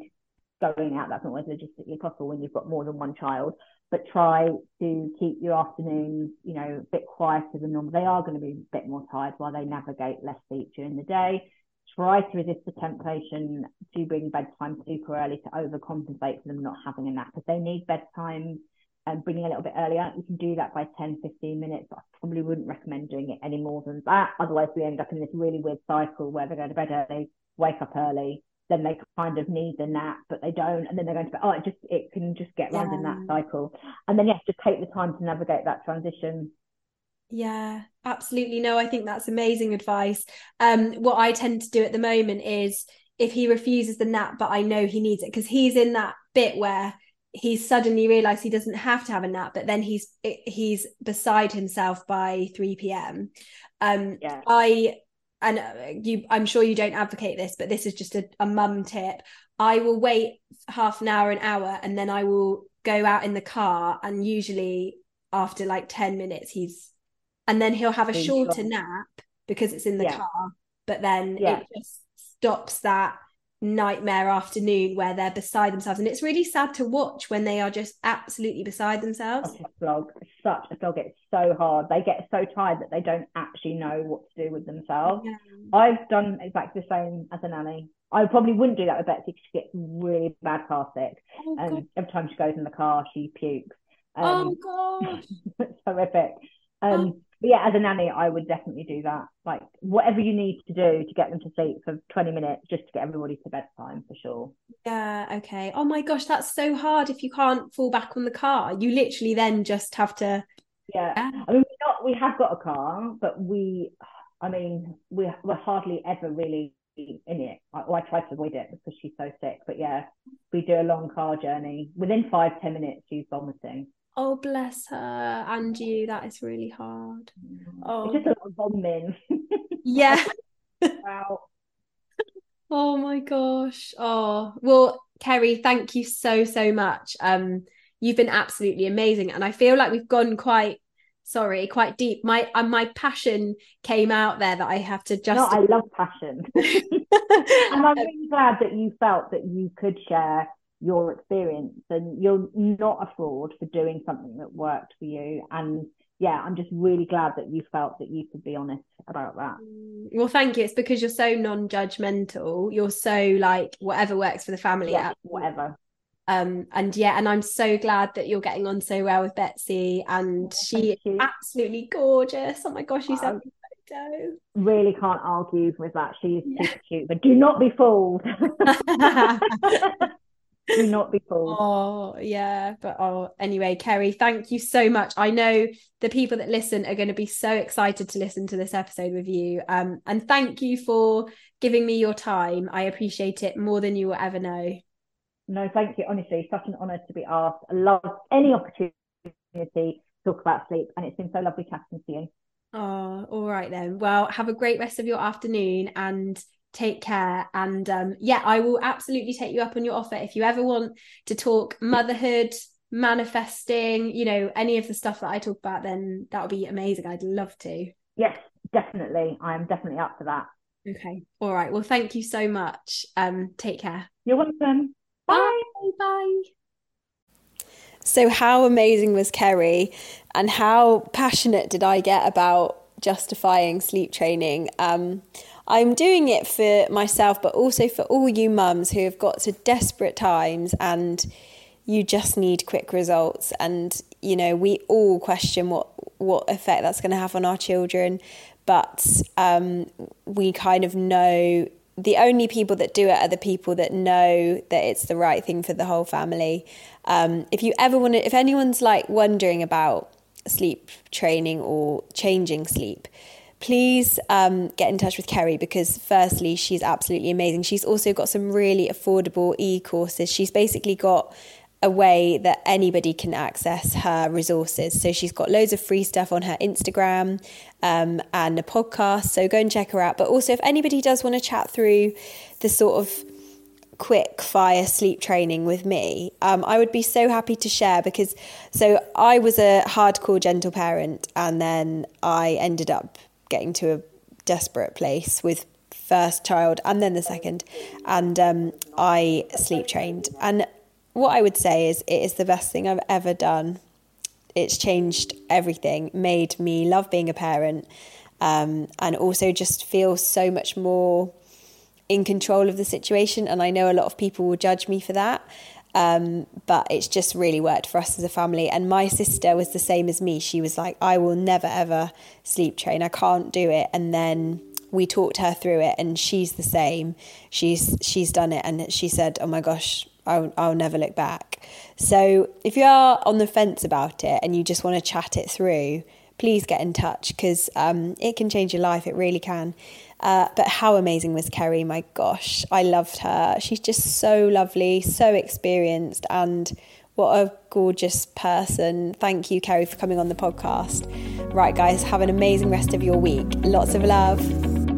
going out. That's not always logistically possible when you've got more than one child. But try to keep your afternoons, you know, a bit quieter than normal. They are going to be a bit more tired while they navigate less sleep during the day. Try to resist the temptation to bring bedtime super early to overcompensate for them not having a nap. If they need bedtime and bringing a little bit earlier, you can do that by 10, 15 minutes. I probably wouldn't recommend doing it any more than that. Otherwise, we end up in this really weird cycle where they go to bed early, wake up early, then they kind of need the nap, but they don't, and then they're going to be, oh, it just it can just get yeah. in that cycle, and then yes, just take the time to navigate that transition. Yeah, absolutely. No, I think that's amazing advice. Um, what I tend to do at the moment is if he refuses the nap, but I know he needs it because he's in that bit where he's suddenly realized he doesn't have to have a nap, but then he's he's beside himself by 3 p.m. Um, yeah. I and uh, you i'm sure you don't advocate this but this is just a, a mum tip i will wait half an hour an hour and then i will go out in the car and usually after like 10 minutes he's and then he'll have a shorter nap because it's in the yeah. car but then yeah. it just stops that nightmare afternoon where they're beside themselves. And it's really sad to watch when they are just absolutely beside themselves. Such a slog such a slog. It's so hard. They get so tired that they don't actually know what to do with themselves. Yeah. i've done exactly the same as a nanny. I probably wouldn't do that with betsy because she gets really bad car sick. Oh, and every time she goes in the car she pukes. Um, oh god <laughs> it's horrific. Um, oh but yeah, as a nanny, I would definitely do that. Like whatever you need to do to get them to sleep for 20 minutes just to get everybody to bedtime for sure. Yeah, okay. Oh my gosh, that's so hard if you can't fall back on the car. You literally then just have to Yeah. yeah. I mean we not we have got a car, but we I mean, we we're hardly ever really in it. I, well, I try to avoid it because she's so sick. But yeah, we do a long car journey. Within five, ten minutes she's vomiting. Oh, bless her. And you, that is really hard. Oh. It's just a lot of vomiting. <laughs> yeah. wow. <laughs> Oh my gosh. Oh, well, Kerry, thank you so, so much. Um, you've been absolutely amazing. And I feel like we've gone quite sorry, quite deep. My uh, my passion came out there that I have to just. No, I love passion, <laughs> and I'm really glad that you felt that you could share your experience, and you're not a fraud for doing something that worked for you. And yeah, I'm just really glad that you felt that you could be honest about that. Mm, well, thank you. It's because you're so non-judgmental. You're so like whatever works for the family. Yeah, whatever um and yeah and i'm so glad that you're getting on so well with betsy and oh, she is absolutely gorgeous oh my gosh she's um, photo really can't argue with that she's yeah. super cute but do not be fooled <laughs> <laughs> do not be fooled <laughs> oh yeah but oh anyway kerry thank you so much i know the people that listen are going to be so excited to listen to this episode with you um and thank you for giving me your time i appreciate it more than you will ever know no, thank you. Honestly, such an honour to be asked. I love any opportunity to talk about sleep, and it's been so lovely chatting to you. Oh, all right then. Well, have a great rest of your afternoon and take care. And um, yeah, I will absolutely take you up on your offer if you ever want to talk motherhood, manifesting, you know, any of the stuff that I talk about, then that would be amazing. I'd love to. Yes, definitely. I'm definitely up for that. Okay. All right. Well, thank you so much. Um, take care. You're welcome. Bye. Bye. So, how amazing was Kerry, and how passionate did I get about justifying sleep training? Um, I'm doing it for myself, but also for all you mums who have got to desperate times and you just need quick results. And you know, we all question what what effect that's going to have on our children, but um, we kind of know the only people that do it are the people that know that it's the right thing for the whole family. Um, if you ever want to, if anyone's like wondering about sleep training or changing sleep, please um, get in touch with Kerry because, firstly, she's absolutely amazing. She's also got some really affordable e courses. She's basically got a way that anybody can access her resources. So she's got loads of free stuff on her Instagram um, and a podcast. So go and check her out. But also, if anybody does want to chat through the sort of quick fire sleep training with me, um, I would be so happy to share because so I was a hardcore gentle parent and then I ended up getting to a desperate place with first child and then the second and um, I sleep trained and what I would say is it is the best thing I've ever done. It's changed everything, made me love being a parent, um, and also just feel so much more in control of the situation. And I know a lot of people will judge me for that. Um, but it's just really worked for us as a family. And my sister was the same as me. She was like, I will never ever sleep train. I can't do it. And then we talked her through it, and she's the same. She's she's done it, and she said, "Oh my gosh, I'll, I'll never look back. So if you are on the fence about it and you just want to chat it through, please get in touch because um, it can change your life. It really can. Uh, but how amazing was Kerry? My gosh, I loved her. She's just so lovely, so experienced, and what a gorgeous person. Thank you, Kerry, for coming on the podcast. Right, guys, have an amazing rest of your week. Lots of love.